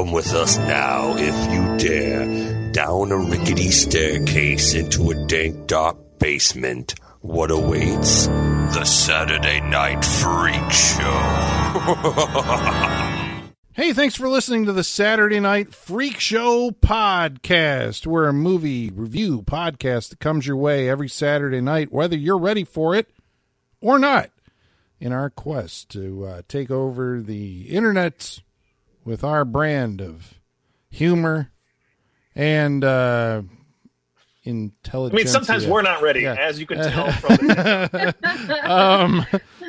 Come with us now, if you dare, down a rickety staircase into a dank, dark basement. What awaits? The Saturday Night Freak Show. Hey, thanks for listening to the Saturday Night Freak Show podcast. We're a movie review podcast that comes your way every Saturday night, whether you're ready for it or not, in our quest to uh, take over the internet with our brand of humor and uh, intelligence. I mean, sometimes we're not ready, Yeah. as you can tell from the um,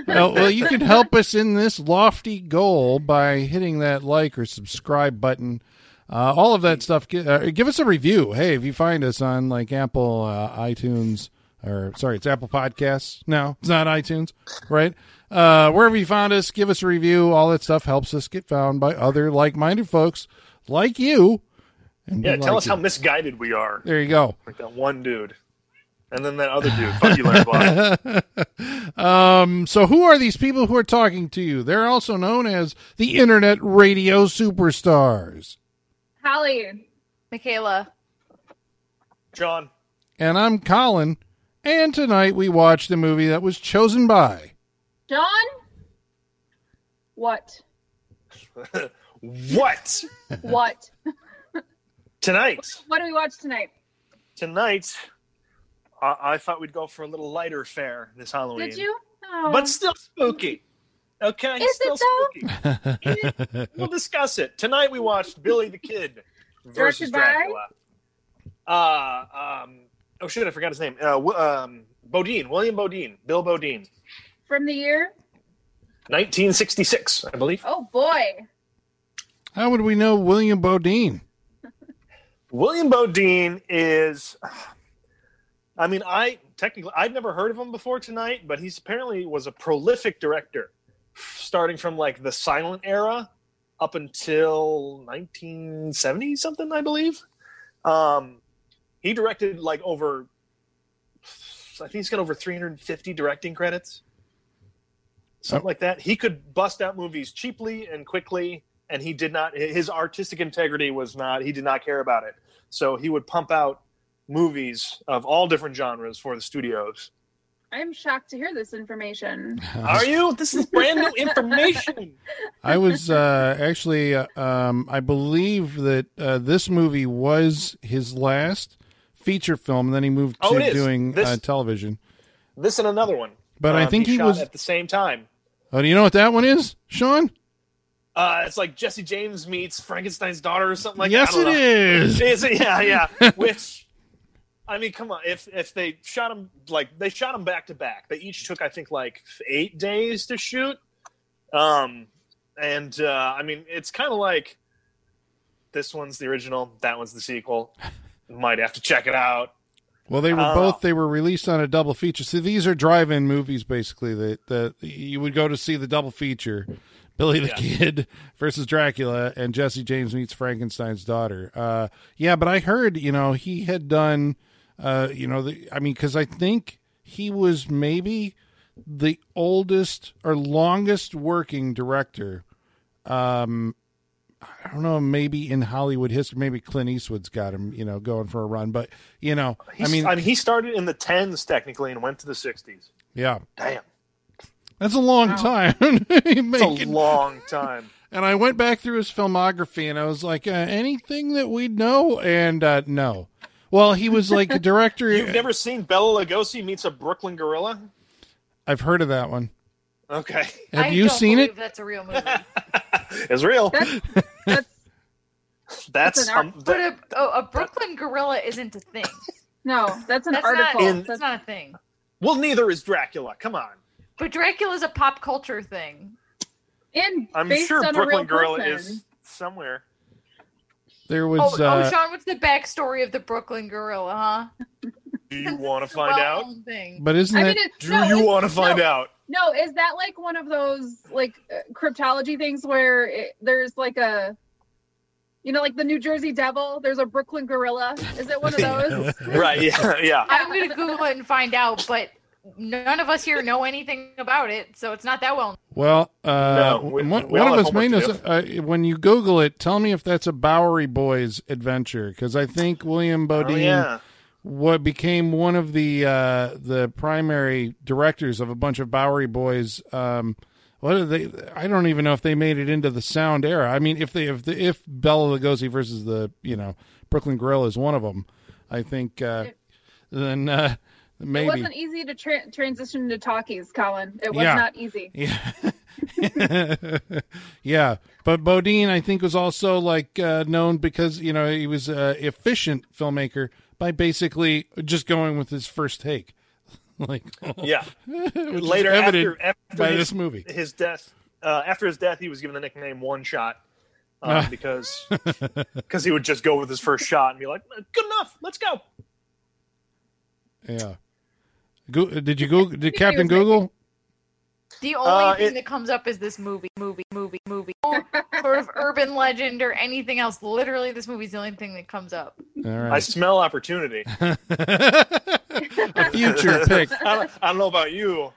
well, well, you can help us in this lofty goal by hitting that like or subscribe button. Uh, all of that stuff. Gi- Uh, give us a review. Hey, if you find us on like Apple, uh, iTunes, or sorry, it's Apple Podcasts. No, it's not iTunes, right? Uh, wherever you found us, give us a review. All that stuff helps us get found by other like-minded folks like you. And Yeah, tell like us how misguided we are. There you go. Like that one dude. And then that other dude. Fuck you, Larry Bond. Um, so who are these people who are talking to you? They're also known as the internet radio superstars. Holly. Michaela. John. And I'm Colin, and tonight we watched a movie that was chosen by. John? What? What? What? Tonight. what do we watch tonight? Tonight, I, I thought we'd go for a little lighter fare this Halloween. Did you? Oh. But still spooky. Okay? Is still it spooky. we'll discuss it. Tonight we watched Billy the Kid versus Dracula. Uh, um, oh shit, I forgot his name. Uh, um, Beaudine, William Beaudine, Bill Beaudine, From the year? 1966, I believe. Oh boy. How would we know William Beaudine? William Beaudine is. I mean, I technically I'd never heard of him before tonight, but he's apparently was a prolific director, starting from like the silent era up until 1970 something, I believe. Um, he directed like over. I think he's got over 350 directing credits, something Oh. like that. He could bust out movies cheaply and quickly, and he did not. His artistic integrity was not. He did not care about it. So he would pump out movies of all different genres for the studios. I'm shocked to hear this information. Are you? This is brand new information. I was uh, actually, uh, um, I believe that uh, this movie was his last feature film, and then he moved Oh, to it is. doing This- uh, television. This and another one. But I Um, think he shot was- at the same time. Oh, do you know what that one is, Sean? Uh, it's like Jesse James meets Frankenstein's daughter or something like yes, that. I it is. Is it? Yeah, yeah. Which, I mean, come on. If if they shot them like they shot them back to back, they each took I think like eight days to shoot. Um, and uh, I mean, it's kind of like this one's the original, that one's the sequel. Might have to check it out. Well, they were I both. know. They were released on a double feature. So these are drive-in movies, basically. That that you would go to see the double feature, Billy the Yeah. Kid versus Dracula, and Jesse James meets Frankenstein's daughter. Uh, yeah, but I heard you know he had done, uh, you know, the, I mean, because I think he was maybe the oldest or longest working director. Um, I don't know, maybe in Hollywood history, maybe Clint Eastwood's got him, you know, going for a run. But you know, I mean, I mean, he started in the tens technically and went to the sixties. yeah, Damn, that's a long Wow. time. it's a long time. and I went back through his filmography, and I was like, uh, anything that we know, and uh, no. Well, he was like a director. You've never seen Bela Lugosi meets a Brooklyn gorilla? I've heard of that one. Okay, Have I you don't seen it? That's a real movie. it's real. That's that's That's That's an art- um, but that- a, oh, a Brooklyn gorilla isn't a thing. no, that's an That's article. not. In- that's not a thing. well, neither is Dracula. Come on, But Dracula's a pop culture thing. and I'm based sure on a Brooklyn real gorilla person. is somewhere. There Oh, was. oh, uh, Sean, what's the backstory of the Brooklyn gorilla, huh? Do you want to find out? Well-known Thing. but isn't I it? mean, it, Do no, you want to find no, out? No, is that like one of those like uh, cryptology things where it, there's like a, you know, like the New Jersey Devil? There's a Brooklyn gorilla. Is it one of those? right? Yeah, yeah. I'm gonna Google it and find out. But none of us here know anything about it, so it's not that well. Well, uh, No, we- one, we one of us may know. Uh, when you Google it, tell me if that's a Bowery Boys adventure, because I think William Oh, Beaudine yeah. What became one of the uh, the primary directors of a bunch of Bowery Boys. Um, what are they? I don't even know if they made it into the sound era. I mean, if they if the, if Bela Lugosi versus the you know Brooklyn Grill is one of them, I think uh, then uh, It maybe wasn't easy to tra- transition to talkies, Colin. It was Yeah. not easy. Yeah. yeah. But Beaudine, I think, was also like uh, known because, you know, he was an efficient filmmaker by basically just going with his first take. like, Yeah. which Later, evident after, after by his, this movie. his death, uh, after his death, he was given the nickname One Shot. Um, Ah. because because he would just go with his first shot and be like, "Good enough, let's go." Yeah. Go, did you Google? Did Captain was making- Google? The only Uh, thing it- that comes up is this movie, movie, movie, movie. No sort of urban legend or anything else. Literally, this movie's the only thing that comes up. All I smell opportunity. a future pick. I don't, I don't know about you.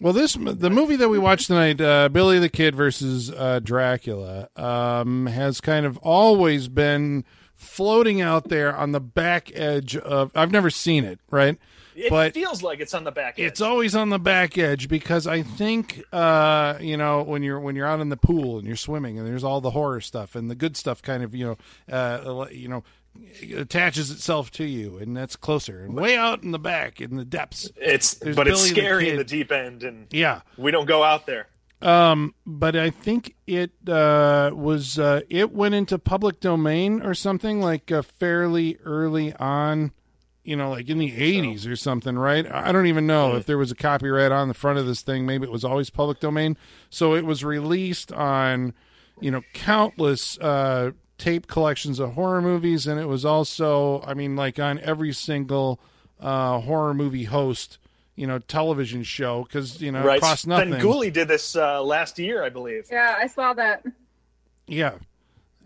Well, this the movie that we watched tonight, uh, Billy the Kid versus uh, Dracula, um, has kind of always been floating out there on the back edge of. I've never seen it, right? It But- feels like it's on the back. Edge. It's always on the back edge because I think uh, you know when you're when you're out in the pool and you're swimming and there's all the horror stuff and the good stuff kind of you know uh, you know attaches itself to you and that's closer and way out in the back in the depths. It's but it's Billy the scary in the deep end, and Yeah, we don't go out there. Um, but I think it uh, was uh, it went into public domain or something like uh, fairly early on, you know, like in the eighties or something, right? I don't even know if there was a copyright on the front of this thing. Maybe it was always public domain. So it was released on, you know, countless uh, tape collections of horror movies, and it was also, I mean, like on every single uh, horror movie host. You know, television show because you know right? it costs nothing. Ben Gooley did this uh, last year, I believe. Yeah, I saw that. Yeah.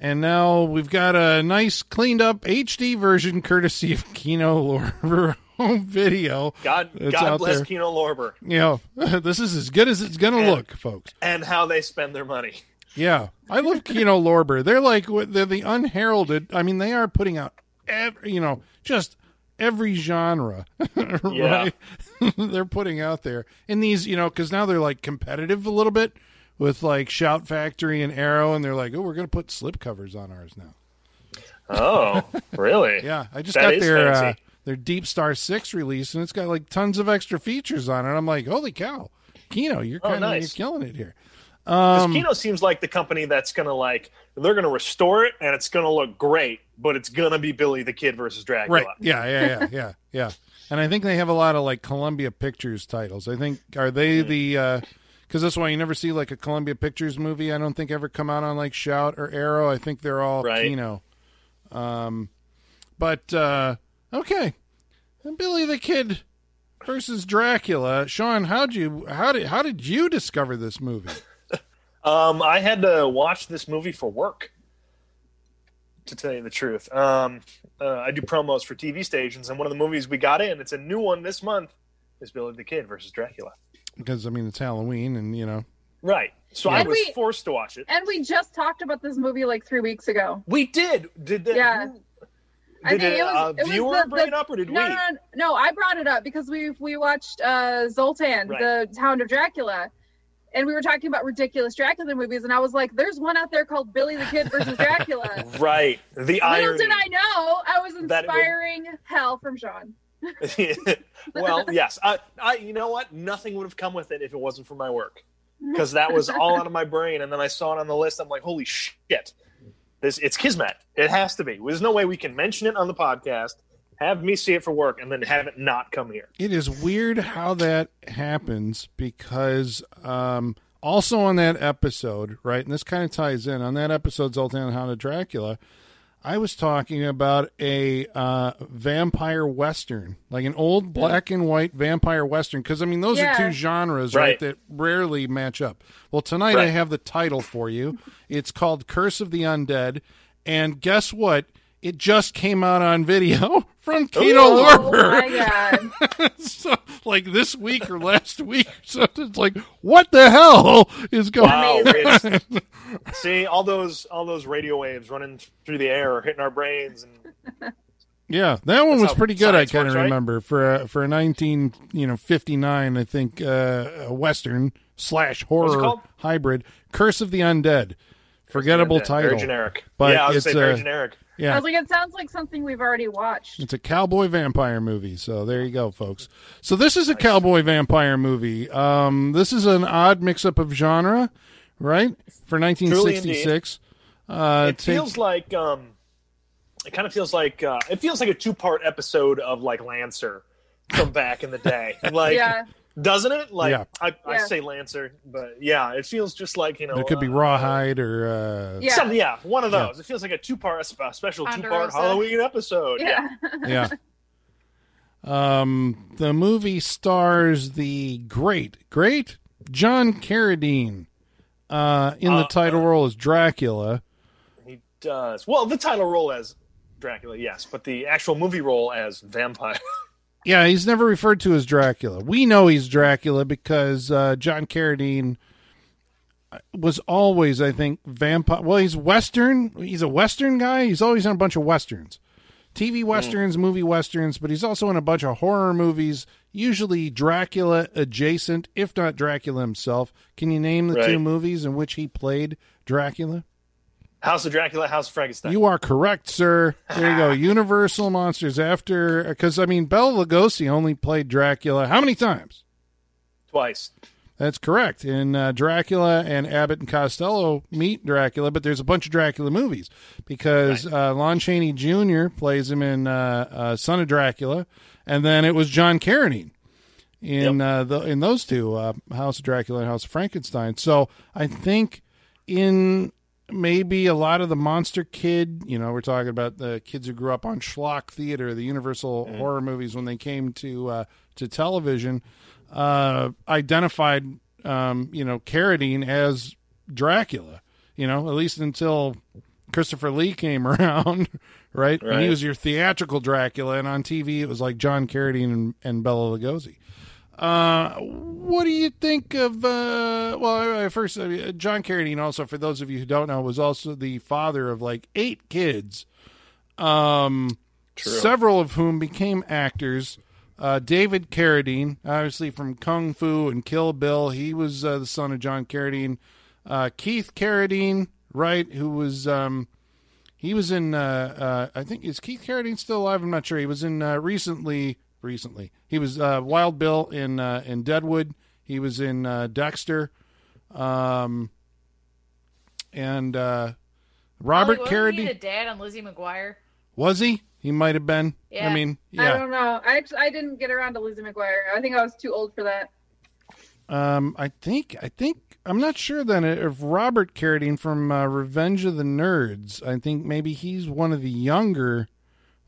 And now we've got a nice cleaned up HD version courtesy of Kino Lorber home video. God, God bless there. Kino Lorber You know, this is as good as it's going to look, folks. and how they spend their money. Yeah. I love Kino Lorber. They're like, they're the unheralded. I mean, they are putting out, every, you know, just every genre, right? they're putting out there. in these, you know, because now they're like competitive a little bit with like Shout Factory and Arrow, and they're like, oh, we're going to put slip covers on ours now. Oh, really? Yeah, I just That got their uh, their Deep Star Six release, and it's got like tons of extra features on it. I'm like, holy cow, Kino, you're Oh, kind of nice. you're killing it here. Because Um, Kino seems like the company that's gonna like they're gonna restore it and it's gonna look great, but it's gonna be Billy the Kid versus Dracula. right? Yeah, yeah, yeah, yeah, yeah. And I think they have a lot of like Columbia Pictures titles. I think are they Hmm. the because that's why you never see like a Columbia Pictures movie. I don't think ever come out on like Shout or Arrow. I think they're all Right. Kino. Um, but uh, okay, and Billy the Kid versus Dracula. Sean, how'd you how did how did you discover this movie? Um, I had to watch this movie for work. To tell you the truth, um, uh, I do promos for TV stations, and one of the movies we got in, it's a new one this month, is Billy the Kid versus Dracula. Because I mean it's Halloween, and you know Right. So Yeah. I And was we- forced to watch it. And we just talked about this movie like three weeks ago. We did. Did the, Yeah. I Did think a, it was- uh, it was viewer the- bring the- it up, or did No, we? no, no, no. I brought it up because we we watched uh, Zoltan, Right. the Hound of Dracula, and we were talking about ridiculous Dracula movies, and I was like, "There's one out there called Billy the Kid versus Dracula." Right. The irony. Little irony. did I know, I was That it would- inspiring hell from Sean. well, yes. I, I, you know what? Nothing would have come with it if it wasn't for my work, because that was all out of my brain. And then I saw it on the list. I'm like, holy shit! This it's Kismet. It has to be. There's no way we can mention it on the podcast, have me see it for work, and then have it not come here. it is weird how that happens because um, also on that episode, right, and this kind of ties in on that episode, Zoltan and Hound of Dracula. I was talking about a uh, vampire western, like an old black and white vampire western, because I mean those Yeah. are two genres, right. Right. that rarely match up. Well, tonight I have the title for you. It's called Curse of the Undead, and guess what? It just came out on video from Kino Ooh. Oh Lorber. my god! so, like this week or last week, or something. it's like, what the hell is going Wow, on? See all those all those radio waves running through the air, hitting our brains, and Yeah, that one That's was pretty good. I kind of right? remember for a, for a nineteen you know fifty nine. I think uh, a western slash horror hybrid, Curse of the Undead. Forgettable Yeah, title. very generic. But yeah, I was it's, say very uh, generic. I Yeah, was like, it sounds like something we've already watched. it's a cowboy vampire movie. So there you go, folks. So this is a cowboy vampire movie. Um, this is an odd mix up of genre, right? For nineteen sixty six. Uh, it take- feels like um, it kind of feels like uh, it feels like a two part episode of like Lancer from back in the day. Like, yeah, doesn't it? Like, Yeah. I, I Yeah. say Lancer, but yeah, it feels just like you know. it could be uh, rawhide or uh, Yeah. Some, yeah, one of Yeah. those. It feels like a two part, a special two part Halloween episode. yeah. yeah. Um, the movie stars the great, great John Carradine. Uh, in the Uh, title role as Dracula. He does. Well, the title role as Dracula, yes, but the actual movie role as vampire. Yeah, he's never referred to as Dracula. We know he's Dracula because uh, John Carradine was always, I think, vampire. Well, he's Western. He's a Western guy. He's always in a bunch of Westerns. TV Westerns, movie Westerns, but he's also in a bunch of horror movies, usually Dracula adjacent, if not Dracula himself. Can you name the two movies in which he played Dracula? House of Dracula, House of Frankenstein. You are correct, sir. There you go. Universal Monsters after, because, I mean, Bela Lugosi only played Dracula how many times? Twice. That's correct. In uh, Dracula and Abbott and Costello meet Dracula, but there's a bunch of Dracula movies because uh, Lon Chaney Jr. plays him in uh, uh, Son of Dracula, and then it was John Carradine in uh, the in those two uh, House of Dracula and House of Frankenstein. So I think in maybe a lot of the Monster Kid, you know, we're talking about the kids who grew up on schlock theater, the Universal horror movies when they came to uh, to television, uh, identified, um, you know, Carradine as Dracula. You know, at least until Christopher Lee came around, right? And he was your theatrical Dracula, and on TV it was like John Carradine and, and Bela Lugosi. Uh, what do you think of? Uh, well, first, uh, John Carradine. Also, for those of you who don't know, was also the father of like eight kids. Um, True. several of whom became actors. Uh, David Carradine, obviously from Kung Fu and Kill Bill, he was uh, the son of John Carradine. Uh, Keith Carradine, right, who was um, he was in. Uh, uh, I think is Keith Carradine still alive? I'm not sure. He was in uh, recently. Recently, he was uh, Wild Bill in uh, in Deadwood. He was in uh, Dexter, um, and uh, Robert Ollie, wasn't he Carradine the dad on Lizzie McGuire. was he? He might have been. I Yeah. mean, I don't know. I actually, I didn't get around to Lizzie McGuire. I think I was too old for that. Um, I think I think I'm not sure then if Robert Carradine from uh, Revenge of the Nerds. I think maybe he's one of the younger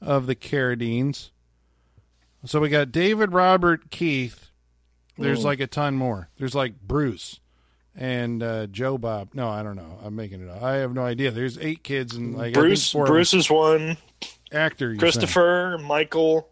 of the Carradines. So we got David, Robert, Keith. There's like a ton more. There's like Bruce and uh, Joe Bob. No, I don't know. I'm making it up. I have no idea. There's eight kids and like Bruce, four Bruce is one. actor. saying. Christopher, Michael,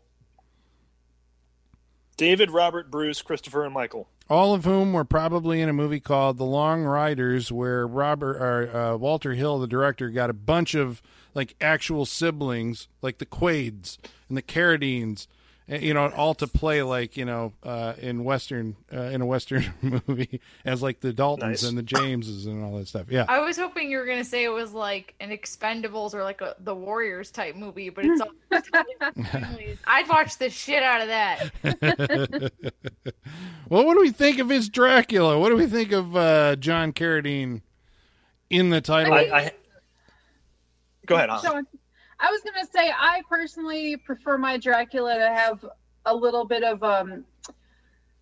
David, Robert, Bruce, Christopher, and Michael. all of whom were probably in a movie called The Long Riders, where Robert or uh, Walter Hill, the director, got a bunch of like actual siblings, like the Quaids and the Carradines, you know, all to play like you know uh, in western uh, in a western movie as like the Daltons Nice. and the Jameses and all that stuff. Yeah, I was hoping you were gonna say it was like an Expendables or like a the Warriors type movie, but it's all. I'd watch the shit out of that. well, what do we think of his Dracula? What do we think of uh, John Carradine in the title? I, I go ahead. Holly. So I was gonna say I personally prefer my Dracula to have a little bit of um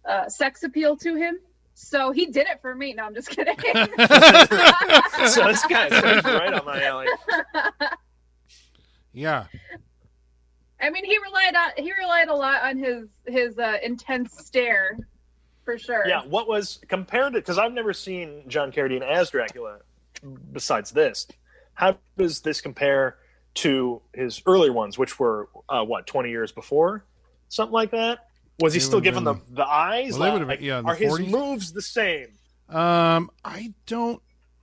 uh, sex appeal to him. So he did it for me. No, I'm just kidding. so that's kind of right on my alley. yeah, I mean, he relied on he relied a lot on his his uh, intense stare, for sure. Yeah, what was compared to? Because I've never seen John Carradine as Dracula. Besides this, how does this compare to his earlier ones, which were uh, what twenty years before, something like that. Was he They still given the been- the eyes? Well, Like, been- yeah, the are his moves the same? Um, I don't.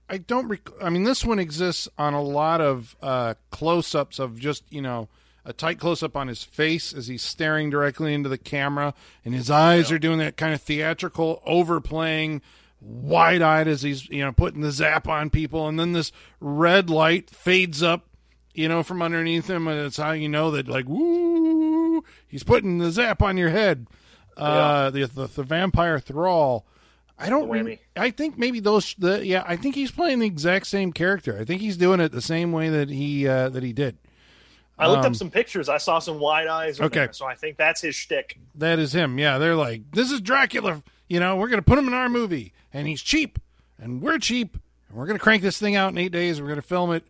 I don't. Rec- I mean, this one exists on a lot of uh, close-ups of just you know a tight close-up on his face as he's staring directly into the camera, and his eyes are doing that kind of theatrical overplaying, wide-eyed as he's you know putting the zap on people, and then this red light fades up, you know, from underneath him, and it's how you know that like woo, he's putting the zap on your head. Uh, the, the the vampire thrall. I don't. Re- I think maybe those. The yeah. I think he's playing the exact same character. I think he's doing it the same way that he uh, that he did. I looked Um, up some pictures. I saw some wide eyes. Okay. there, so I think that's his shtick. That is him. Yeah, they're like, this is Dracula. You know, we're gonna put him in our movie, and he's cheap, and we're cheap, and we're gonna crank this thing out in eight days. We're gonna film it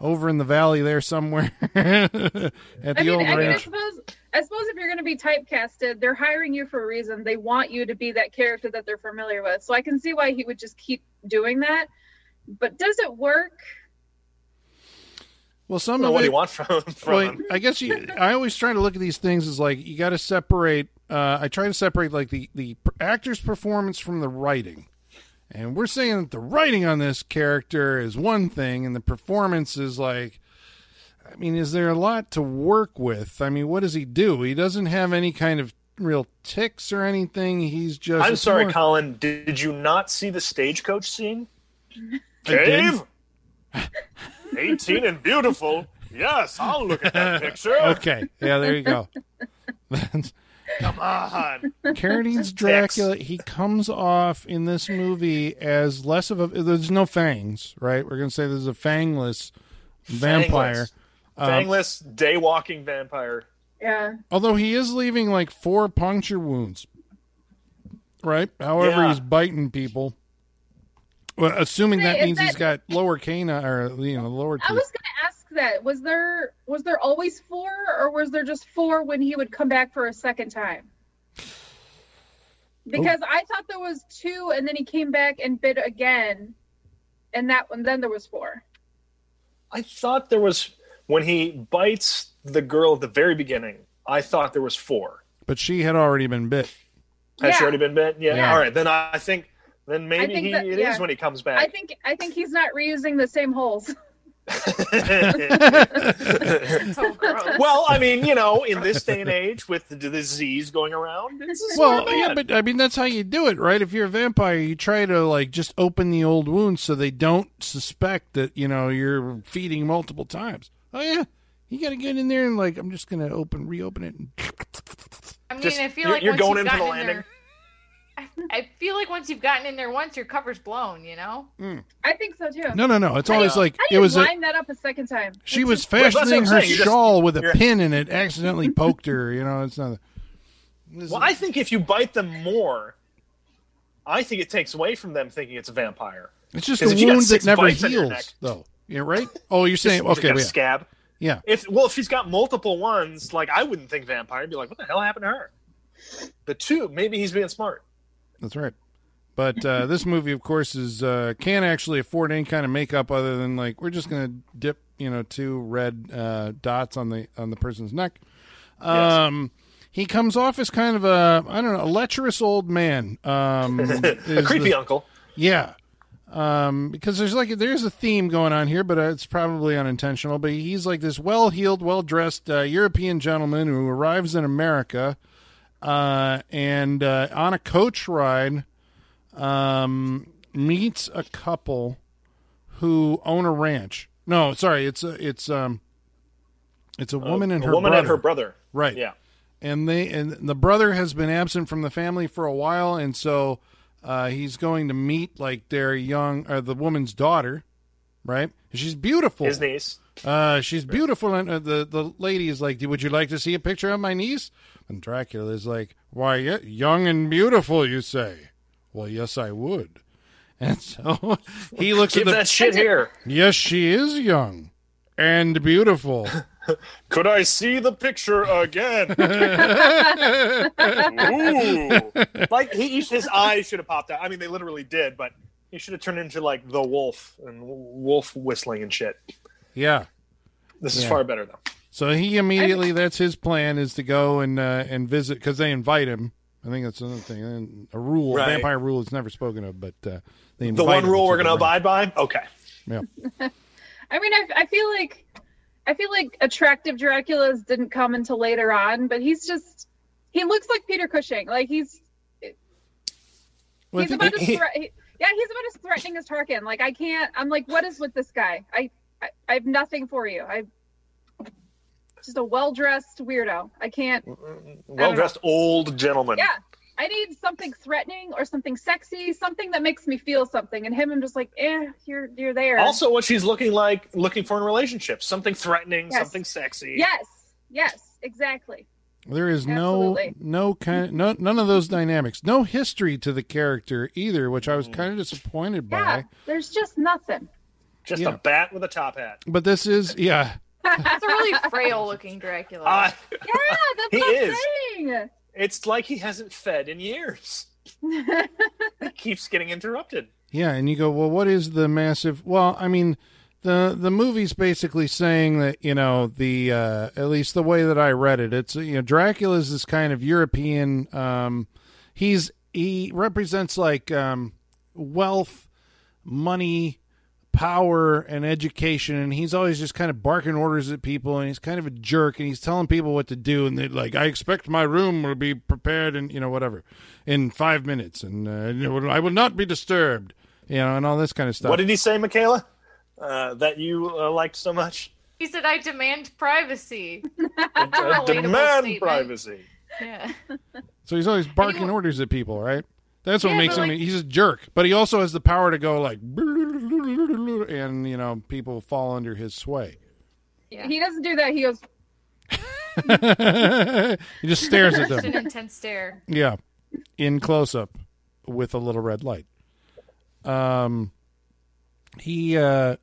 over in the valley there somewhere at the I mean, old I, mean I ranch. suppose, I suppose if you're going to be typecasted, they're hiring you for a reason. They want you to be that character that they're familiar with. So I can see why he would just keep doing that. But does it work? Well, some Well, of what do it, you want from, from Well. I guess you. I always try to look at these things as like you got to separate. Uh, I try to separate like the the actor's performance from the writing, and we're saying that the writing on this character is one thing, and the performance is like. I mean, is there a lot to work with? I mean, what does he do? He doesn't have any kind of real ticks or anything. He's just. I'm sorry, more- Colin. Did you not see the stagecoach scene? Dave, eighteen and beautiful. Yes, I'll look at that picture. Okay, yeah, there you go. Come on. Carradine's Dracula, he comes off in this movie as less of a. There's no fangs, right? We're going to say there's a fangless vampire. Fangless, Fangless day walking vampire. Yeah. Although he is leaving like four puncture wounds, right? However, Yeah. he's biting people. Well, assuming that Hey, is means he's got lower canine or you know lower I teeth. was going to ask that. Was there was there always four, or was there just four when he would come back for a second time? Oh. Because I thought there was two, and then he came back and bit again, and that one then there was four. I thought there was when he bites the girl at the very beginning. I thought there was four. But she had already been bit. Has she already been bit? Yeah. Yeah. All right. Then I think then maybe think he that- it is yeah. when he comes back. I think I think he's not reusing the same holes. So well, I mean, you know, in this day and age with the disease going around, it's it's Well, not yeah, but I mean that's how you do it, right? If you're a vampire, you try to like just open the old wounds so they don't suspect that you know you're feeding multiple times. Oh yeah, you got to get in there and like I'm just gonna open, reopen it. And... I mean, Just- I feel you're- like you're once going you've in for the landing. there, I, I feel like once you've gotten in there once, your cover's blown. You know. Hmm. I think so too. No, no, no. It's How always you- like How it you was. A, line that up a second time? she It's was just- Well, that's what I'm fastening her saying, you just- shawl with a you're- pin and it accidentally poked her. You know, it's not. This well, is- I think if you bite them more, I think it takes away from them thinking it's a vampire. it's just a if you got wound that never bites on your neck- though. Yeah, right. Oh, you're saying Just okay? got a Yeah, scab. yeah. If well, if she's got multiple ones, like I wouldn't think vampire. I'd be like, what the hell happened to her? The two, maybe he's being smart. That's right. But uh, this movie, of course, is uh, can't actually afford any kind of makeup other than like we're just gonna dip, you know, two red uh, dots on the on the person's neck. Um, He comes off as kind of a I don't know a lecherous old man. Um, a creepy the- uncle. yeah. Um, because there's like there's a theme going on here, but it's probably unintentional. But he's like this well-heeled, well-dressed uh, European gentleman who arrives in America, uh, and uh, on a coach ride, um, meets a couple who own a ranch. No, sorry, it's a, it's um, it's a woman and a her woman brother. and her brother. Right. Yeah. And they and the brother has been absent from the family for a while, and so uh, he's going to meet like their young or the woman's daughter, right? She's beautiful. His niece. Uh, she's beautiful, and uh, the the lady is like, "Would you like to see a picture of my niece?" And Dracula is like, "Why, young and beautiful, you say? Well, yes, I would." And so he looks Give at the. that shit here. yes, she is young and beautiful. Could I see the picture again? Ooh. Like he, his eyes should have popped out. I mean, they literally did, but he should have turned into like the wolf and wolf whistling and shit. Yeah. This is Yeah. far better though. So he immediately that's his plan is to go and uh, and visit because they invite him. I think that's another thing. And a rule, Right. vampire rule is never spoken of, but uh, they The one him rule to we're going to abide by. Okay. Yeah. I mean, I, I feel like I feel like attractive Draculas didn't come until later on, but he's just he looks like Peter Cushing. Like he's well, he's think about as he- thre- he- yeah he's about as threatening as Tarkin. Like I can't. I'm like, what is with this guy? I I, I have nothing for you. I just a well dressed weirdo. I can't. Mm, mm, mm. Well dressed old gentleman. Yeah. I need something threatening or something sexy, something that makes me feel something. And him, I'm just like, eh, you're you're there. Also, what she's looking like, looking for in relationships, something threatening, Yes. something sexy. yes, yes, exactly. there is Absolutely. no no kind no none of those dynamics. No history to the character either, which I was kind of disappointed Yeah, by. there's just nothing. Just Yeah. a bat with a top hat. But this is yeah. That's a really frail looking Dracula. Ah, Yeah, that's He what I'm is. saying. it's like he hasn't fed in years. He keeps getting interrupted. Yeah, and you go, well, what is the massive? Well, I mean, the the movie's basically saying that you know the uh, at least the way that I read it, it's you know Dracula's this kind of European. Um, he's he represents like um, wealth, money, power, and education, and he's always just kind of barking orders at people, and he's kind of a jerk, and he's telling people what to do, and they like, I expect my room will be prepared, and you know whatever, in five minutes, and uh, you know, I will not be disturbed, you know, and all this kind of stuff. What did he say, Michaela? Uh, that you uh, liked so much? He said, "I demand privacy." Relatable demand statement. privacy. Yeah. so he's always barking wa- orders at people, right? That's what Yeah, makes him. like- he's a jerk, but he also has the power to go like, and you know, people fall under his sway. Yeah. He doesn't do that. He goes, he just stares at them. an intense stare. Yeah, in close up with a little red light. Um, he uh,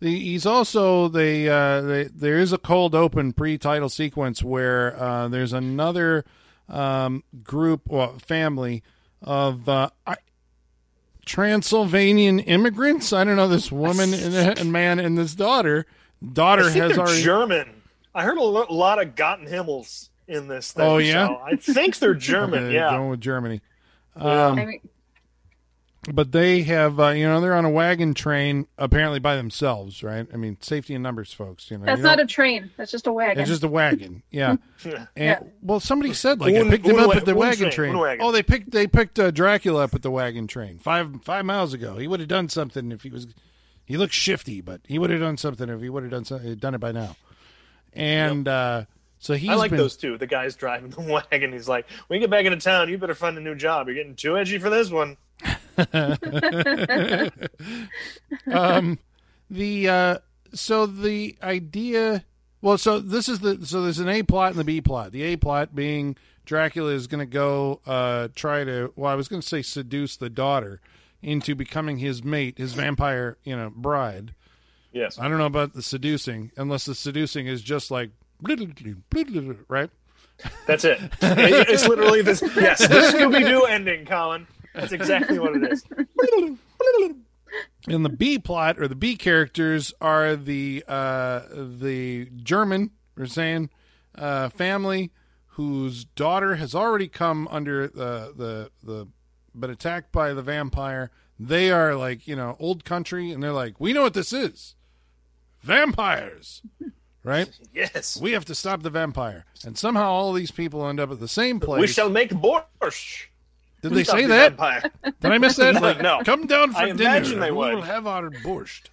the, he's also the, uh, the there is a cold open pre title sequence where uh, there's another um, group or family of uh, I, Transylvanian immigrants. I don't know this woman and, and man and this daughter. Daughter I think has they're already. German. I heard a lot of Gotten Himmels in this thing. Oh, yeah? so I think they're German. Okay, yeah. going with Germany. Um, I mean, but they have uh, you know they're on a wagon train apparently by themselves right i mean safety in numbers folks you know that's you not don't- a train. That's just a wagon. it's just a wagon yeah Yeah. and Yeah. well somebody said like Un- i picked him up wa- at the wagon train, train wagon. oh they picked they picked uh, dracula up at the wagon train five five miles ago he would have done something if he was he looks shifty but he would have done something if he would have done something done it by now and uh so he's I like been, those two. The guy's driving the wagon. He's like, "When you get back into town, you better find a new job. You're getting too edgy for this one." um the uh so the idea well so this is the so there's an a plot and the b plot the a plot being dracula is going to go uh try to well i was going to say seduce the daughter into becoming his mate his vampire you know bride Yes. i don't know about the seducing unless the seducing is just like right That's it. It- It's literally this. Yes, the Scooby Doo ending, Colin. That's exactly what it is. And the B plot or the B characters are the uh, the German, we're saying, uh, family whose daughter has already come under the the the been attacked by the vampire. They are like you know old country, and they're like, we know what this is, vampires, right? Yes. We have to stop the vampire, and somehow all these people end up at the same place. We shall make borscht. Did they say that? vampire. Did I miss that? No, Like, no. come down for I dinner. imagine they we would. will have our borscht.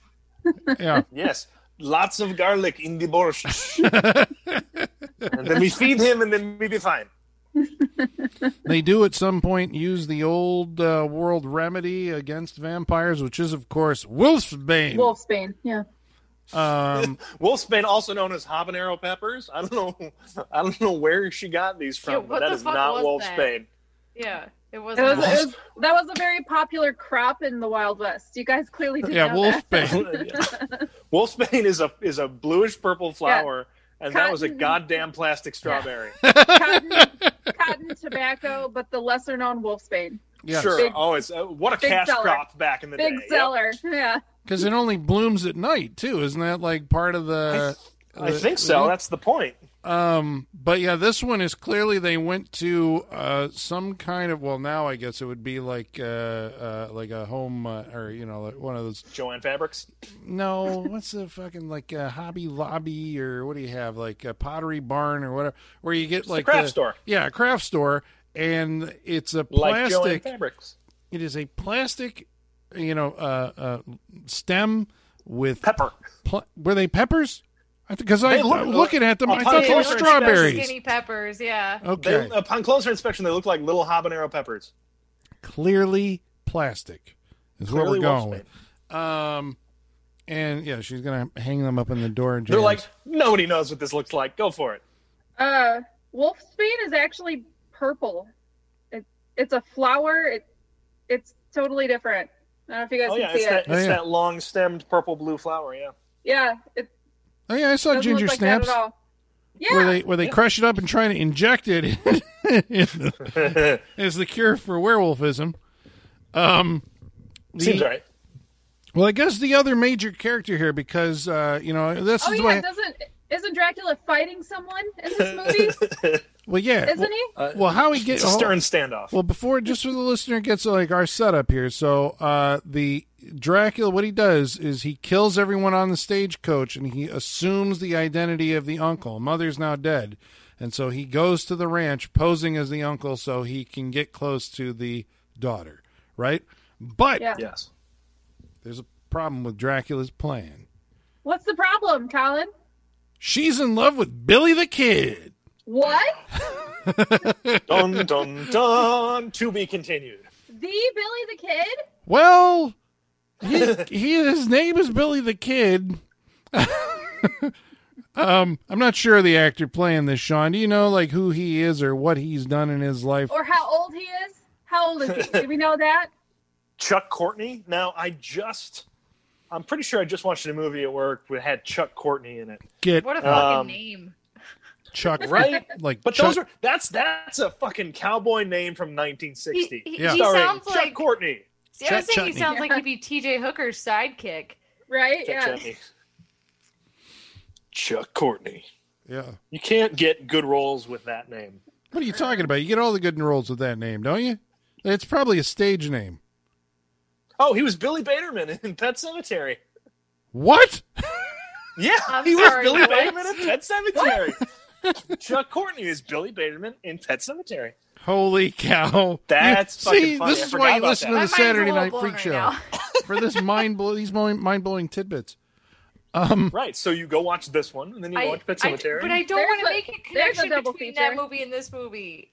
Yeah. Yes. Lots of garlic in the borscht. and then we feed him, and then we be fine. They do at some point use the old uh, world remedy against vampires, which is, of course, Wolfsbane. Wolfsbane. Yeah. Um, Wolfsbane, also known as habanero peppers. I don't know. I don't know where she got these from, Yeah, but what that the is not was that? Yeah, it was. It was, it was, that was a very popular crop in the Wild West. You guys clearly didn't yeah, know that. Wolfsbane. Wolfsbane is a is a bluish purple flower, and that was a goddamn plastic strawberry. cotton, cotton tobacco, but the lesser known Wolfsbane. Yeah, Sure. Big- oh, it's uh, what a cash seller. crop back in the Big day. Yep. seller. Yeah. Because it only blooms at night, too. Isn't that like part of the. I think so. That's the point. Um, but yeah, this one is clearly they went to uh, some kind of well, now I guess it would be like uh, uh, like a home uh, or you know like one of those. Jo-Ann Fabrics. No, what's the fucking like a Hobby Lobby or what do you have like a Pottery Barn or whatever where you get It's like a craft the- store. Yeah, a craft store, and it's a Like plastic. Fabrics. it is a plastic, you know, uh, uh, stem with Pepper. pl- were they peppers? Because I They look- looking at them, I thought they were strawberries. Skinny peppers, yeah. Okay, They, upon closer inspection, they look like little habanero peppers. clearly plastic is Clearly what we're going with. Um, and yeah, she's gonna hang them up in the door. And They're like, nobody knows what this looks like. Go for it. Uh, Wolfsbane is actually purple. It, it's a flower. It, it's totally different. I don't know if you guys Oh can yeah, see it's it. that Oh, it's yeah. that long stemmed purple blue flower. Yeah. Yeah, it oh yeah, I saw doesn't ginger look like snaps that at all. Yeah, where they where they Yeah. crush it up and try to inject it in the- as the cure for werewolfism. Um, the- Seems right. Well, I guess the other major character here, because uh, you know this oh is yeah, why. doesn't isn't Dracula fighting someone in this movie? Well, yeah. Isn't he? well, well, how he gets It's a stern standoff. Well, before just so the listener gets like our setup here, so uh, the Dracula, what he does is he kills everyone on the stagecoach, and he assumes the identity of the uncle. Mother's now dead, and so he goes to the ranch posing as the uncle, so he can get close to the daughter. Right, but Yeah. yes. there's a problem with Dracula's plan. What's the problem, Colin? She's in love with Billy the Kid. What? Dun dun dun. To be continued. The Billy the Kid? Well, he, he his name is Billy the Kid. um, I'm not sure the actor playing this. Sean, do you know like who he is or what he's done in his life? Or how old he is? How old is he? Do we know that? Chuck Courtney. Now I just. I'm pretty sure I just watched a movie at work that had Chuck Courtney in it. Get What a fucking Um, name. Chuck Right? like But Chuck, those are that's that's a fucking cowboy name from 1960. He, he, Yeah. he Starring sounds Chuck like. Courtney. See, I was Chuck saying he sounds like he'd be T.J. Hooker's sidekick. Right? Chuck yeah. Chuck Courtney. yeah. You can't get good roles with that name. What are you talking about? You get all the good roles with that name, don't you? It's probably a stage name. Oh, he was Billy Baterman in Pet Sematary. What? Yeah, I'm he sorry, was Billy what? Baterman in Pet Sematary. Chuck Courtney is Billy Baterman in Pet Sematary. Holy cow! That's You- fucking see. funny. This is forgot why you listen that. to the mind's Saturday Night Freak right Show for this mind blow these mind blowing tidbits. Um, Right, so you go watch this one, and then you I, watch Pet I- Cemetery. but I don't want to make a there's a connection double between feature. that movie and this movie.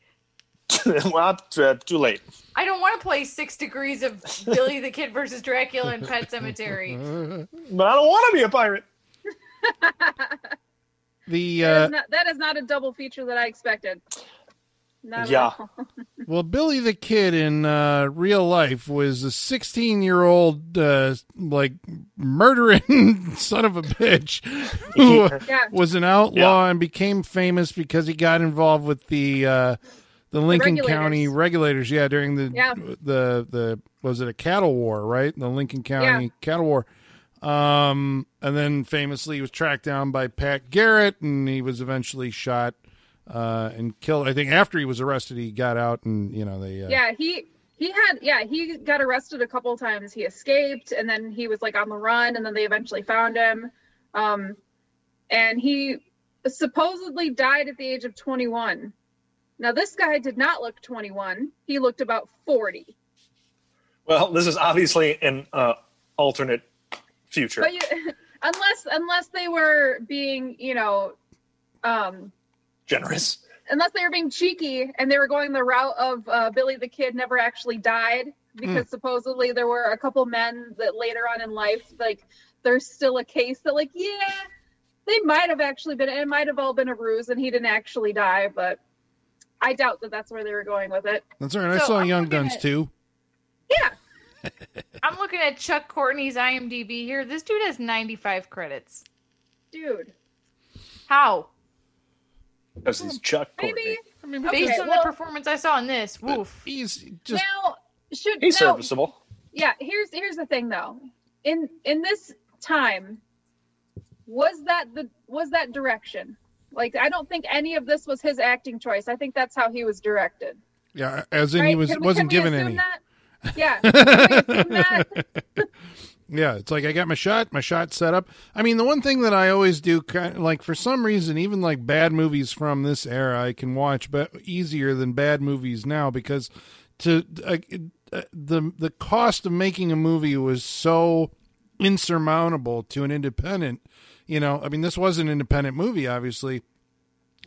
well, uh, too late. I don't want to play Six Degrees of Billy the Kid versus Dracula in Pet Sematary. But I don't want to be a pirate. the uh, is not, that is not a double feature that I expected. Not Yeah. Well, Billy the Kid in uh, real life was a 16 year old, uh, like, murdering son of a bitch who uh, Yeah. was an outlaw and became famous because he got involved with the uh, the Lincoln regulators. County regulators. Yeah, during the Yeah. the the was it a cattle war, right? The Lincoln County cattle war. Um, and then famously he was tracked down by Pat Garrett, and he was eventually shot uh, and killed. I think after he was arrested, he got out, and you know they. Uh, Yeah, he he had yeah he got arrested a couple times. He escaped, and then he was like on the run, and then they eventually found him. Um, and he supposedly died at the age of 21. Now this guy did not look 21. He looked about 40. Well, this is obviously an uh, alternate future. But you, unless unless they were being you know, um, Generous. unless they were being cheeky and they were going the route of uh, Billy the Kid never actually died because supposedly there were a couple men that later on in life, like there's still a case that like yeah, they might have actually been it might have all been a ruse and he didn't actually die, but I doubt that that's where they were going with it. That's all right. I So, saw I'm Young Guns at- too. Yeah, I'm looking at Chuck Courtney's IMDb here. This dude has 95 credits. dude, How? Because he's hmm, Chuck Courtney. maybe. I mean, Okay, Based on well- the performance I saw in this, woof. he's just now should He's now, serviceable. yeah here's here's the thing though in in this time was that the was that direction? Like I don't think any of this was his acting choice. I think that's how he was directed. Yeah, as in Right? he was Can wasn't can given any. That? Yeah. Can we assume that? Yeah, it's like I got my shot, my shot set up. I mean, the one thing that I always do, like for some reason, even like bad movies from this era, I can watch but easier than bad movies now because to uh, uh, the the cost of making a movie was so insurmountable to an independent. You know, I mean, this was an independent movie, obviously,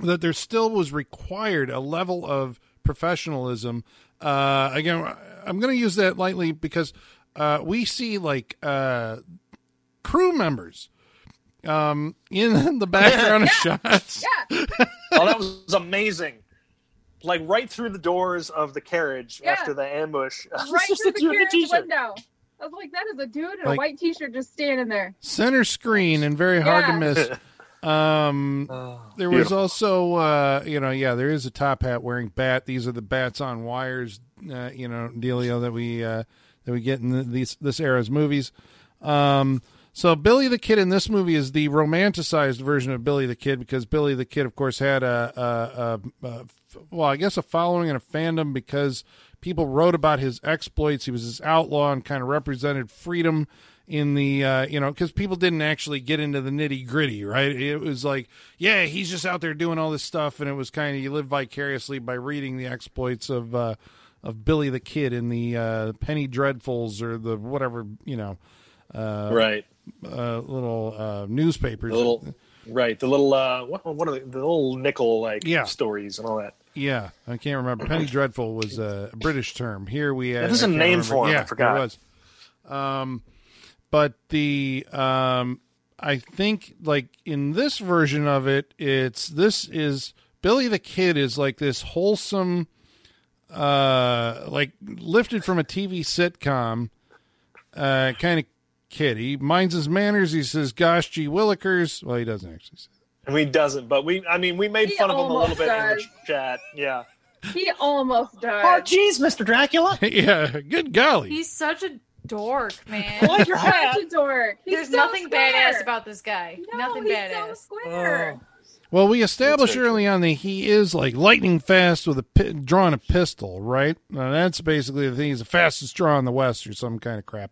that there still was required a level of professionalism. Uh, again, I'm going to use that lightly because uh, we see like uh, crew members um, in the background of shots. Yeah. Oh, that was amazing. Like right through the doors of the carriage Yeah. after the ambush. Right through the dude in a carriage window. I was like, that is a dude in Like- a white t-shirt just standing there. Center screen and very hard to miss. Um, there was Beautiful. also, uh, you know, yeah, there is a top hat wearing bat. These are the bats on wires, uh, you know, dealio that we uh, that we get in the, these this era's movies. Um, so Billy the Kid in this movie is the romanticized version of Billy the Kid because Billy the Kid, of course, had a, a, a, a well, I guess a following and a fandom because people wrote about his exploits. He was this outlaw and kind of represented freedom in the uh, you know because people didn't actually get into the nitty gritty, right? It was like, yeah, he's just out there doing all this stuff, and it was kind of you live vicariously by reading the exploits of uh, of Billy the Kid in the uh, Penny Dreadfuls or the whatever you know right. uh, little uh, newspapers. Little right. The little uh what what are the, the little nickel like Yeah. stories and all that. Yeah, I can't remember. Penny Dreadful was a British term. Here we had. I a name remember. for 'em, I Yeah, forgot. There was. Um, but the um, I think like in this version of it, it's this is Billy the Kid is like this wholesome, uh, like lifted from a TV sitcom, uh, kind of kid. He minds his manners. He says, "Gosh, gee willikers." Well, he doesn't actually say. I mean, he doesn't, but we I mean we made He fun of him a little almost bit in the chat. Yeah. He almost died. Oh jeez, Mr. Dracula. yeah, good golly. He's such a dork, I man. like your hat. Such a dork. He's There's so nothing square. badass about this guy. No, nothing he's badass. So square. Oh. Well, we established early on that he is like lightning fast with a pi- drawing a pistol, right? Now, that's basically the thing. He's the fastest draw in the West or some kind of crap.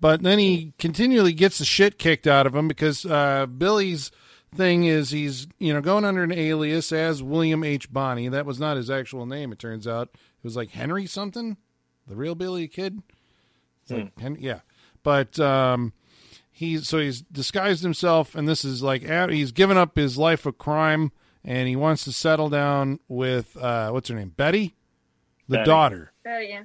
But then he continually gets the shit kicked out of him because uh, Billy's thing is he's you know going under an alias as William H. Bonney. That was not his actual name. It turns out it was like Henry something, the real Billy Kid. It's like Hen- yeah, but um, he's so he's disguised himself, and this is like he's given up his life of crime, and he wants to settle down with uh, what's her name, Betty, the Betty. daughter There you go.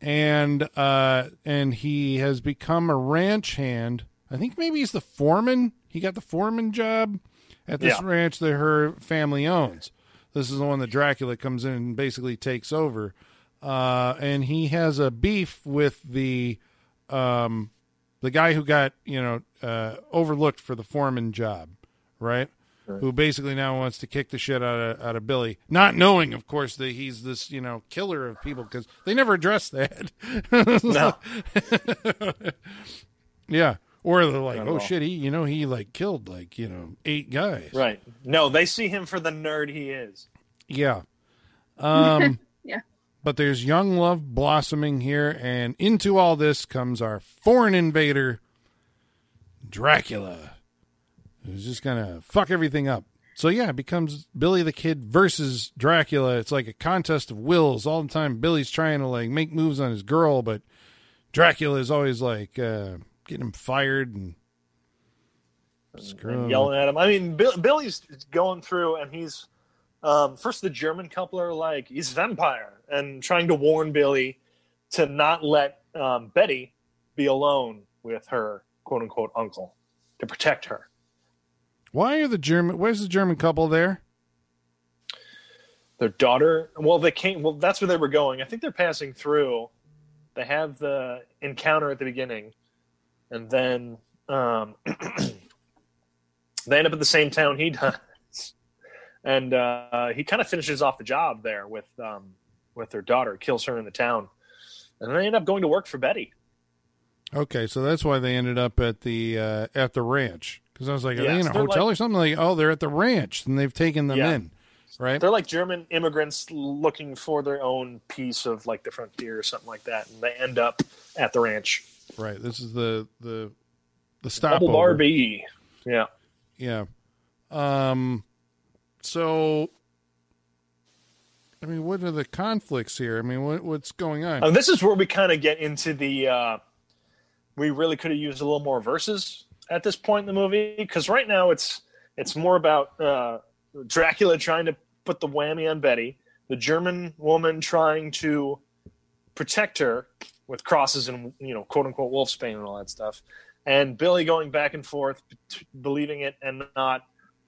And uh and he has become a ranch hand. I think maybe he's the foreman. He got the foreman job at this Yeah. ranch that her family owns. This is the one that Dracula comes in and basically takes over. Uh and he has a beef with the um the guy who got, you know, uh overlooked for the foreman job, right? Who basically now wants to kick the shit out of out of Billy, not knowing, of course, that he's this you know killer of people because they never address that. No. Yeah. Or they're like, oh all. shit, he you know he like killed like you know eight guys. Right. No, they see him for the nerd he is. Yeah. Um. Yeah. But there's young love blossoming here, and into all this comes our foreign invader, Dracula, who's just gonna fuck everything up. So yeah, it becomes Billy the Kid versus Dracula. It's like a contest of wills all the time. Billy's trying to like make moves on his girl, but Dracula is always like uh, getting him fired and screwing him. yelling at him. I mean, Bill, Billy's going through, and he's um, first the German couple are like, "He's vampire," and trying to warn Billy to not let um, Betty be alone with her quote unquote uncle to protect her. Why are the German? Where's the German couple there? Their daughter, well, they came. Well, that's where they were going. I think they're passing through. They have the encounter at the beginning, and then um, they end up at the same town he does, and uh, he kind of finishes off the job there with um, with their daughter, kills her in the town, and they end up going to work for Betty. Okay, so that's why they ended up at the uh, at the ranch Because I was like, are Yes, they in a hotel like- or something? Like, oh, they're at the ranch and they've taken them Yeah. in, right? They're like German immigrants looking for their own piece of like the frontier or something like that, and they end up at the ranch. Right. This is the the the Double stopover. Barbie. Yeah. Yeah. Um. So, I mean, what are the conflicts here? I mean, what what's going on? Uh, this is where we kind of get into the. Uh, we really could have used a little more verses at this point in the movie because right now it's it's more about uh, Dracula trying to put the whammy on Betty, the German woman trying to protect her with crosses and you know quote unquote wolfsbane and all that stuff, and Billy going back and forth, t- believing it and not,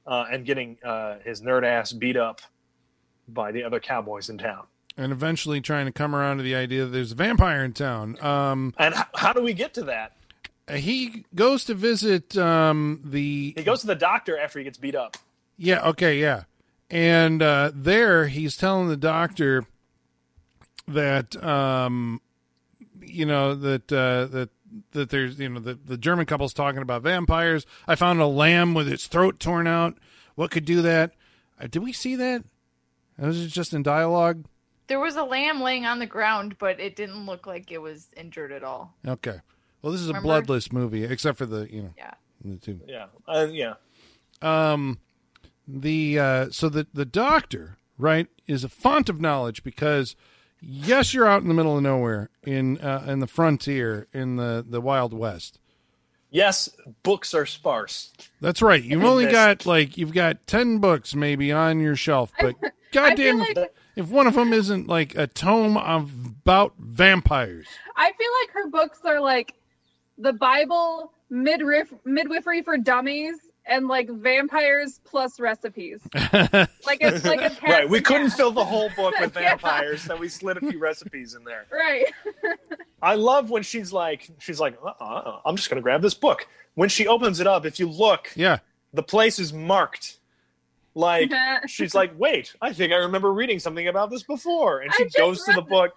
uh, and getting uh, his nerd ass beat up by the other cowboys in town. and eventually trying to come around to the idea that there's a vampire in town. Um, And h- how do we get to that? He goes to visit um the He goes to the doctor after he gets beat up. Yeah, okay, yeah. And uh, there he's telling the doctor that um, you know that uh, that that there's you know the the German couple's talking about vampires. I found a lamb with its throat torn out. What could do that? Uh, did we see that? Was it just in dialogue? There was a lamb laying on the ground, but it didn't look like it was injured at all. Okay. Well, this is a Remember? bloodless movie, except for the you know Yeah. the two. Yeah, uh, yeah. um the uh so the the doctor right is a font of knowledge because yes you're out in the middle of nowhere in uh, in the frontier in the the wild west Yes, books are sparse. that's right you've only this. got like you've got 10 books maybe on your shelf but goddamn like if one of them isn't like a tome of about vampires I feel like her books are like the Bible midriff midwifery for dummies and like vampires plus recipes. Like it's like a Right, we couldn't half. fill the whole book with Yeah. vampires, so we slid a few recipes in there. Right. I love when she's like, she's like, uh-uh, I'm just gonna grab this book. When she opens it up, if you look, yeah the place is marked. Like she's like, wait, I think I remember reading something about this before, and she goes to the read book.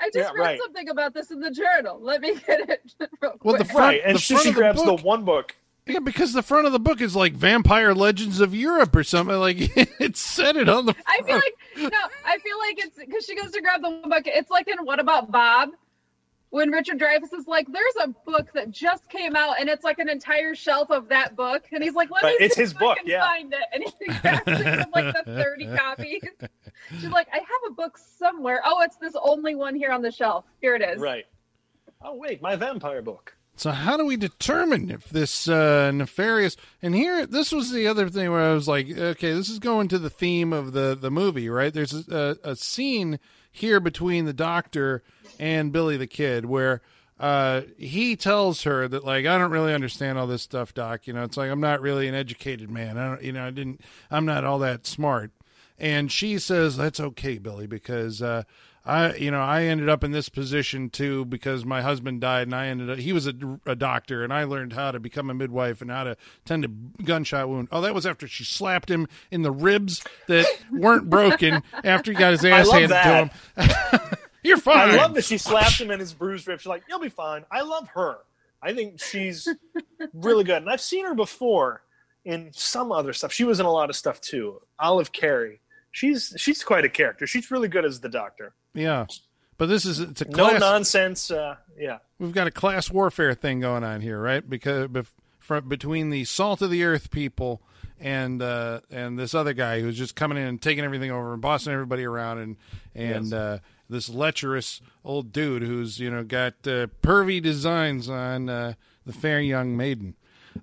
I just Yeah, read right. something about this in the journal. Let me get it. Real Well, the front- Right, and the she, front she of the grabs the one book. yeah because the front of the book is like vampire legends of europe or something like it said it on the front. I feel like no, I feel like it's because she goes to grab the one book. It's like in What About Bob? When Richard Dreyfuss is like, "There's a book that just came out, and it's like an entire shelf of that book," and he's like, "Let Right, me it's see his if book, I can yeah. find it." And he grabs it with like the thirty copies. She's like, "I have a book somewhere. Oh, it's this only one here on the shelf. Here it is." Right. Oh wait, my vampire book. So how do we determine if this uh, nefarious? And here, this was the other thing where I was like, okay, this is going to the theme of the the movie, right? There's a, a scene here between the doctor and Billy the Kid where uh, he tells her that like I don't really understand all this stuff, Doc. You know, it's like I'm not really an educated man. I don't, you know, I didn't, I'm not all that smart. And she says that's okay, Billy, because uh, I, you know, I ended up in this position too because my husband died, and I ended up. He was a, a doctor, and I learned how to become a midwife and how to tend a gunshot wound. Oh, that was after she slapped him in the ribs that weren't broken after he got his ass handed that. to him. You're fine. I love that she slapped him in his bruised ribs. She's like, "You'll be fine." I love her. I think she's really good, and I've seen her before in some other stuff. She was in a lot of stuff too. Olive Carey. She's she's quite a character. She's really good as the doctor. Yeah, but this is it's a No nonsense. Uh, yeah, we've got a class warfare thing going on here, right? Because bef- fr- between the salt of the earth people and uh, and this other guy who's just coming in and taking everything over and bossing everybody around, and and Yes. uh, this lecherous old dude who's you know got uh, pervy designs on uh, the fair young maiden.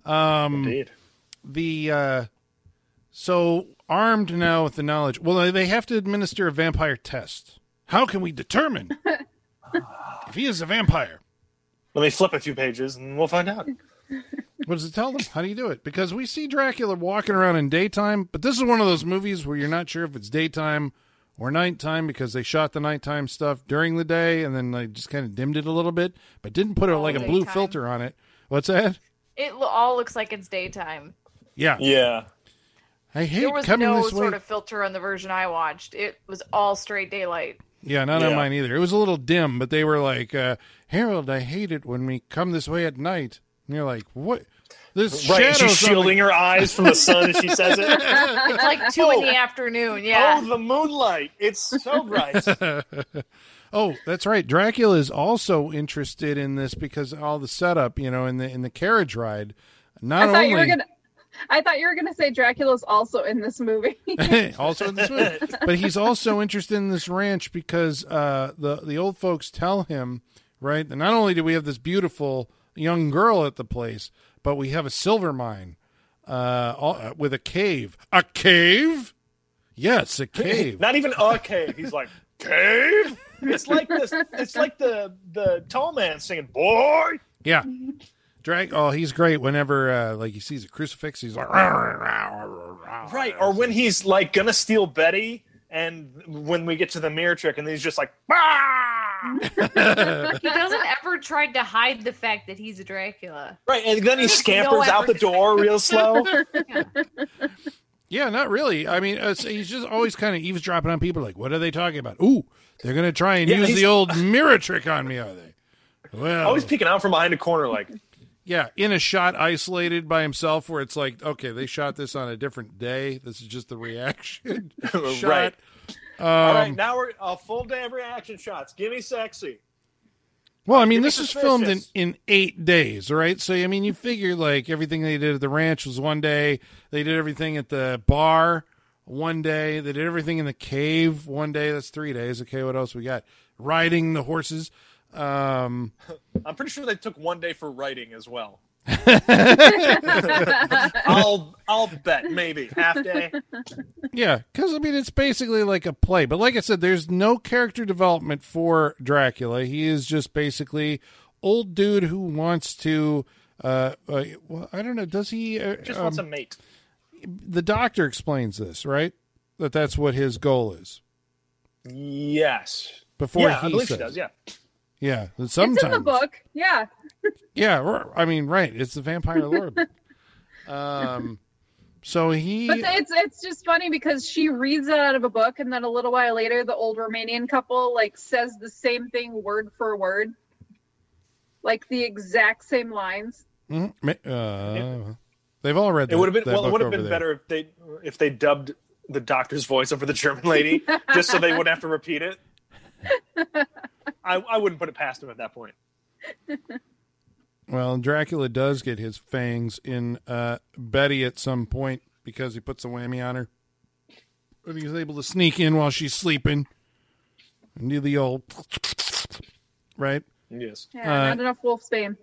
Um, indeed. the uh, so armed now with the knowledge. Well, they have to administer a vampire test. How can we determine if he is a vampire? Let me flip a few pages, and we'll find out. What does it tell them? How do you do it? Because we see Dracula walking around in daytime, but this is one of those movies where you're not sure if it's daytime or nighttime because they shot the nighttime stuff during the day and then they just kind of dimmed it a little bit, but didn't put a, All like a blue daytime. filter on it. What's that? It all looks like it's daytime. Yeah, Yeah, I hate There was coming no this way. sort of filter on the version I watched. It was all straight daylight. Yeah, not on Yeah. mine either. It was a little dim, but they were like, uh, Harold, I hate it when we come this way at night. And you're like, what? This Right, shadow she's shielding her eyes from the sun as she says it. It's like two in the afternoon. Yeah. Oh, the moonlight! It's so bright. Oh, that's right. Dracula is also interested in this because all the setup, you know, in the in the carriage ride. Not I thought only you were gonna. I thought you were gonna say Dracula's also in this movie. also in this movie. But he's also interested in this ranch because uh, the the old folks tell him, right? that not only do we have this beautiful young girl at the place, but we have a silver mine uh, all, with a cave. A cave? Yes, a cave. Not even a cave. He's like cave. It's like this. It's like the the tall man singing "Boy." Yeah. Drag. Oh, he's great. Whenever uh, like he sees a crucifix, he's like, right. Right, or when he's like gonna steal Betty, and when we get to the mirror trick, and he's just like! He doesn't ever try to hide the fact that he's a Dracula. right, and then he scampers out the door real slow. Yeah, not really. I mean, uh, so he's just always kind of eavesdropping on people. Like, what are they talking about? Ooh, they're gonna try and Yeah, use he's- the old mirror trick on me, are they? Well, Always peeking out from behind a corner, like, yeah, in a shot isolated by himself, where it's like, okay, they shot this on a different day. This is just the reaction shot. right. All right, Um, now we're a full day of reaction shots. Give me sexy. Well, I mean, this was filmed in, in eight days, right? So, I mean, you figure like everything they did at the ranch was one day. They did everything at the bar one day. They did everything in the cave one day. That's three days. Okay, what else we got? Riding the horses. Um, I'm pretty sure they took one day for writing as well. I'll I'll bet maybe half day. yeah, because I mean, it's basically like a play. But like I said, there's no character development for Dracula. He is just basically old dude who wants to. Uh, uh well, I don't know. Does he? Uh, Just um, wants a mate. the doctor explains this, right? That that's what his goal is. Yes. Before yeah, he I believe says, she does. Yeah. Yeah. that It's in the book. Yeah. yeah. I mean, right? It's the vampire lord. book. um, so he, But it's it's just funny because she reads it out of a book, and then a little while later, the old Romanian couple like says the same thing word for word, like the exact same lines. Mhm. Uh, they've all read. It would have been well. It would have been there. better if they if they dubbed the doctor's voice over the German lady, just so they wouldn't have to repeat it. I, I wouldn't put it past him at that point. Well, Dracula does get his fangs in uh, Betty at some point because he puts a whammy on her. But he's able to sneak in while she's sleeping and do the old right. Yes. Yeah, Uh, not enough wolf Wolfsbane.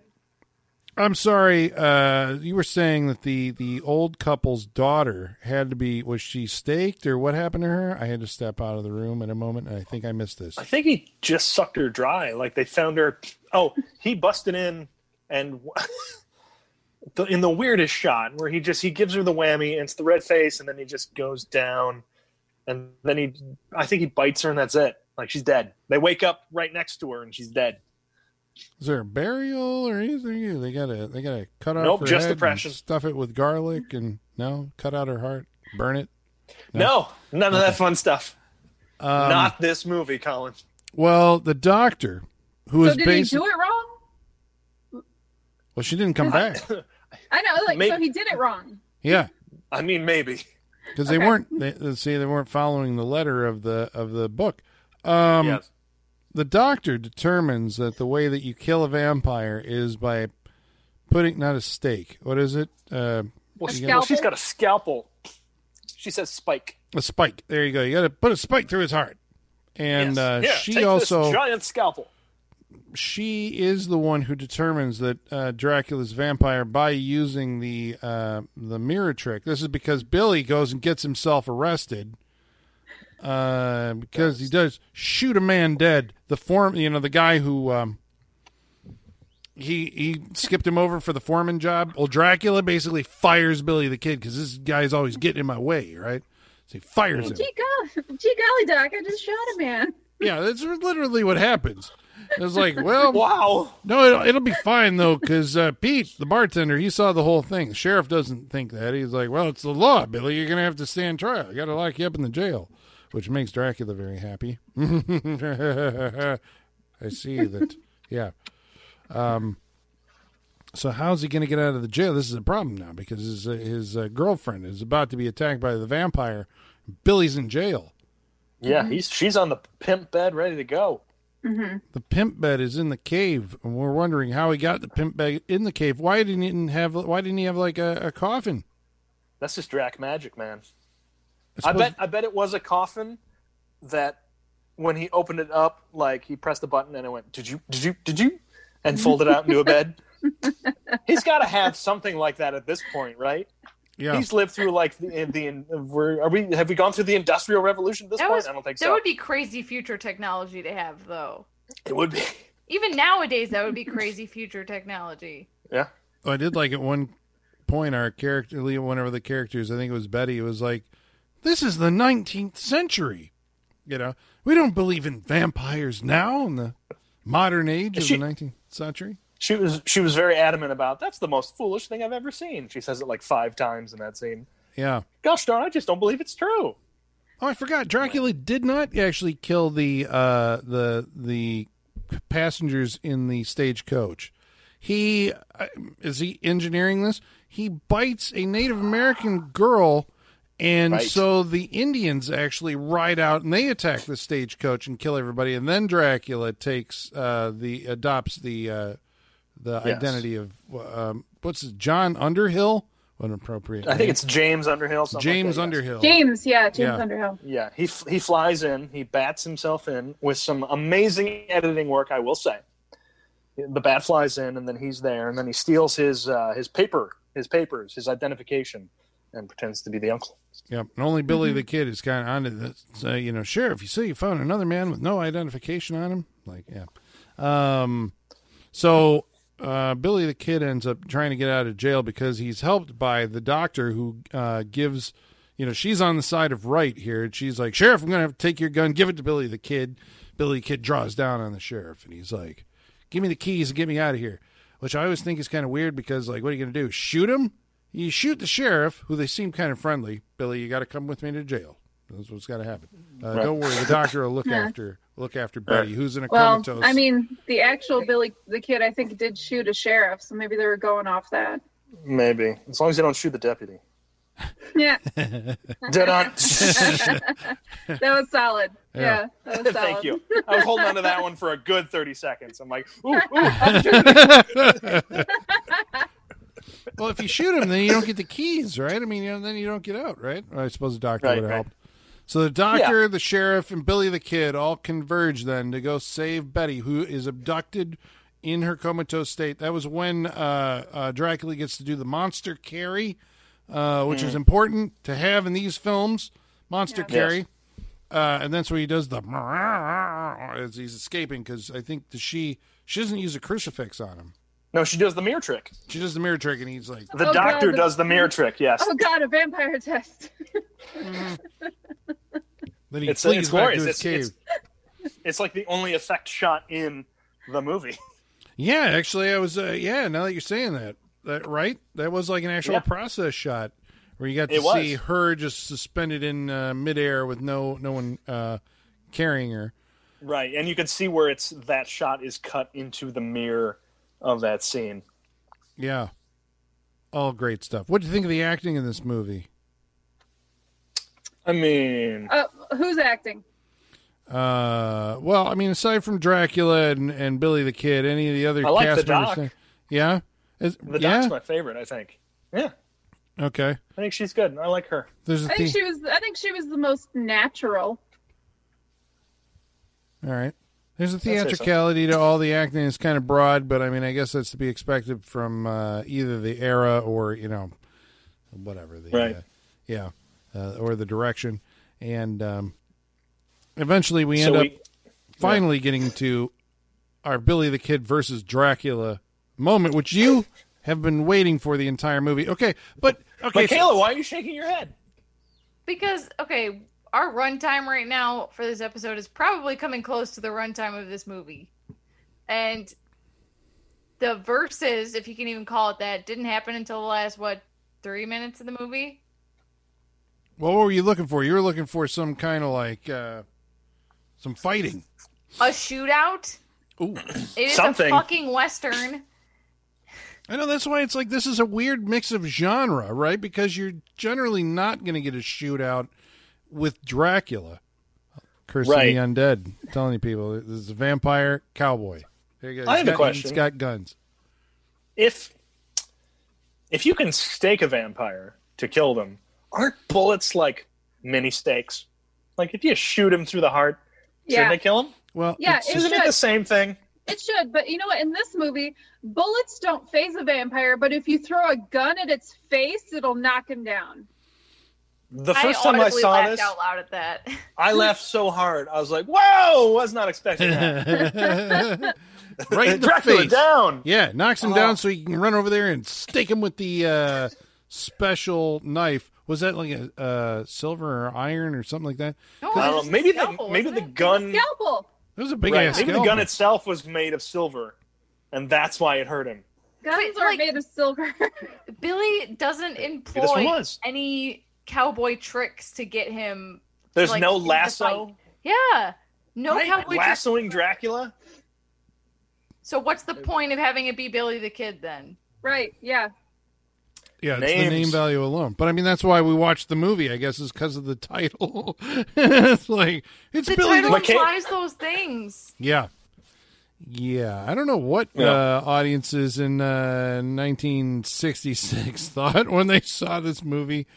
I'm sorry. Uh, you were saying that the the old couple's daughter had to be was she staked or what happened to her? I had to step out of the room at a moment, and I think I missed this. I think he just sucked her dry. Like they found her. Oh, he busted in and in the weirdest shot where he just he gives her the whammy and it's the red face and then he just goes down and then he I think he bites her and that's it. Like she's dead. They wake up right next to her and she's dead. Is there a burial or anything? They gotta they gotta cut off Nope, her just head and depression. stuff it with garlic, and no, cut out her heart, burn it. No, none of that fun stuff. Um, Not this movie, Colin. well. The doctor, who So is did he do it wrong? well, she didn't come back. I know, like Maybe- so he did it wrong. Yeah, I mean, maybe. because they weren't. They, they see they weren't following the letter of the of the book. Um, yes. The doctor determines that the way that you kill a vampire is by putting not a stake. What is it? Uh, Well, A she- scalpel? she's got a scalpel. She says spike. a spike. There you go. You got to put a spike through his heart. And Yes. uh, Here, she take also this giant scalpel. she is the one who determines that uh, Dracula's vampire by using the uh, the mirror trick. This is because Billy goes and gets himself arrested uh, because he does shoot a man dead. The form, you know, the guy who um, he he skipped him over for the foreman job. Well, Dracula basically fires Billy the Kid because this guy's always getting in my way, right? So he fires him. Gee golly, gee golly, Doc, I just shot a man. Yeah, that's literally what happens. It's like, well, Wow. No, it'll, it'll be fine though, because uh, Pete, the bartender, he saw the whole thing. The sheriff doesn't think that. He's like, "Well, it's the law, Billy. You're gonna have to stand trial. I got to lock you up in the jail," which makes Dracula very happy. I see that. Yeah. Um, So how's he going to get out of the jail? This is a problem now because his uh, his uh, girlfriend is about to be attacked by the vampire. Billy's in jail. Yeah, he's she's on the pimp bed, ready to go. hmm The pimp bed is in the cave, and we're wondering how he got the pimp bed in the cave. Why didn't he have? Why didn't he have like a, a coffin? That's just Drac magic, man. I I bet I bet it was a coffin that when he opened it up, like he pressed the button and it went, Did you did you did you? And folded out into a bed. He's gotta have something like that at this point, right? Yeah, He's lived through like the the we're, are we have we gone through the industrial revolution at this That point? was- I don't think That so. That would be crazy future technology to have, though. it would be. Even nowadays, that would be crazy future technology. Yeah. Oh, I did like at one point our character, one of the characters, I think it was Betty, it was like, "This is the 19th century." You know, we don't believe in vampires now in the modern age of She- the 19th century. She was she was very adamant about that's the most foolish thing I've ever seen. She says it like five times in that scene. Yeah. Gosh darn, I just don't believe it's true. Oh, I forgot. Dracula did not actually kill the uh, the the passengers in the stagecoach. He uh, is he engineering this? He bites a Native American girl, and Right. so the Indians actually ride out and they attack the stagecoach and kill everybody. And then Dracula takes uh, the adopts the uh, the Yes. identity of um, what's his, John Underhill. What an appropriate. I think it's James Underhill. something like James that, yes. Underhill. James, yeah, James Yeah. Underhill. Yeah, he f- he flies in, he bats himself in with some amazing editing work, I will say. The bat flies in, and then he's there, and then he steals his uh, his paper, his papers, his identification, and pretends to be the uncle. Yep. And only Billy Mm-hmm. the Kid is kind of onto this. So, you know, sheriff, you see, you found another man with no identification on him? Like, yeah. Um, so uh, Billy the Kid ends up trying to get out of jail because he's helped by the doctor who uh, gives, you know, she's on the side of right here. And she's like, Sheriff, I'm going to have to take your gun. Give it to Billy the Kid. Billy the Kid draws down on the sheriff and he's like, Give me the keys and get me out of here. Which I always think is kind of weird because, like, what are you going to do? Shoot him? You shoot the sheriff, who they seem kind of friendly. Billy, you got to come with me to jail. That's what's got to happen. Uh, Right. Don't worry, the doctor will look Yeah. after look after Betty, who's in a Well, comatose. I mean, the actual Billy the Kid, I think, did shoot a sheriff, so maybe they were going off that. Maybe as long as they don't shoot the deputy. Yeah, Did not. that was solid. Yeah. Yeah, that was solid. Thank you. I was holding on to that one for a good thirty seconds. I'm like, ooh, ooh, opportunity. Well, if you shoot him, then you don't get the keys, right? I mean, you know, then you don't get out, right? I suppose the doctor Right, would have right. helped. So the doctor, the sheriff, and Billy the Kid all converge then to go save Betty, who is abducted in her comatose state. That was when uh, uh, Dracula gets to do the monster carry, uh, which is important to have in these films. Monster Yeah. carry. Uh, and that's where he does the as he's escaping because I think the she she doesn't use a crucifix on him. No, she does the mirror trick. She does the mirror trick, and he's like, The Oh, doctor God, the- does the mirror trick. Yes. Oh God, a vampire test. then he It's, flees it's back glorious. to his It's, cave. it's, it's like the only effect shot in the movie. Yeah, actually, I was. Uh, yeah, now that you're saying that, that right, that was like an actual Yeah. process shot where you got to It see her just suspended in uh, midair with no no one uh, carrying her. Right, and you can see where it's that shot is cut into the mirror of that scene. Yeah, all great stuff. What do you think of the acting in this movie? I mean, Uh, who's acting? Uh, well, I mean, aside from Dracula and, and Billy the Kid, any of the other I like cast the members? doc. Yeah, Is- the yeah. doc's my favorite. I think. Yeah, Okay, I think she's good. I like her. there's a I think theme. she was. I think she was the most natural. All right. There's a theatricality to all the acting. It's kind of broad, but I mean, I guess that's to be expected from uh, either the era or you know, whatever the Right. uh, yeah, uh, or the direction. And um, eventually, we end so up we, finally getting to our Billy the Kid versus Dracula moment, which you have been waiting for the entire movie. Okay, but okay, so- Michaela, why are you shaking your head? Because okay, our runtime right now for this episode is probably coming close to the runtime of this movie, and the verses, if you can even call it that, didn't happen until the last what three minutes of the movie. what were you looking for? You were looking for some kind of like uh, some fighting. A shootout. Ooh. It is Something. a fucking western. I know that's why it's like this is a weird mix of genre, right? Because you're generally not going to get a shootout with Dracula. Curse Right. of the undead. I'm telling you people, this is a vampire cowboy. There you go. I He's have a question. He's got guns. If if you can stake a vampire to kill them, aren't bullets like mini stakes? Like if you shoot him through the heart, Yeah. shouldn't they kill him? Well, Yeah, it's- it Isn't it should. the same thing? It should, but you know what? In this movie, bullets don't phase a vampire, but if you throw a gun at its face, it'll knock him down. The I first time I saw laughed this, out loud at that. I laughed so hard. I was like, "Whoa!" I was not expecting that. right in the Dracula face. down. Yeah, knocks him Oh. down so he can run over there and stake him with the uh, special knife. Was that like a uh, silver or iron or something like that? No, I it don't know. was Maybe scalpel, the maybe wasn't the it? gun. Scalpel. It was a big Right, ass maybe the gun itself was made of silver, and that's why it hurt him. Guns Wait, are like- made of silver. Billy doesn't employ was. any cowboy tricks to get him. There's like, no in the lasso. Yeah, no Right? cowboy tricks. Lassoing Dracula. So what's the point of having it be Billy the Kid then? right, yeah. Yeah, it's the name value alone. But I mean, that's why we watched the movie. I guess is because of the title. it's like it's The Billy. title The... McKay- implies those things. Yeah, yeah. I don't know what Yeah. uh, audiences in uh, 1966 thought when they saw this movie.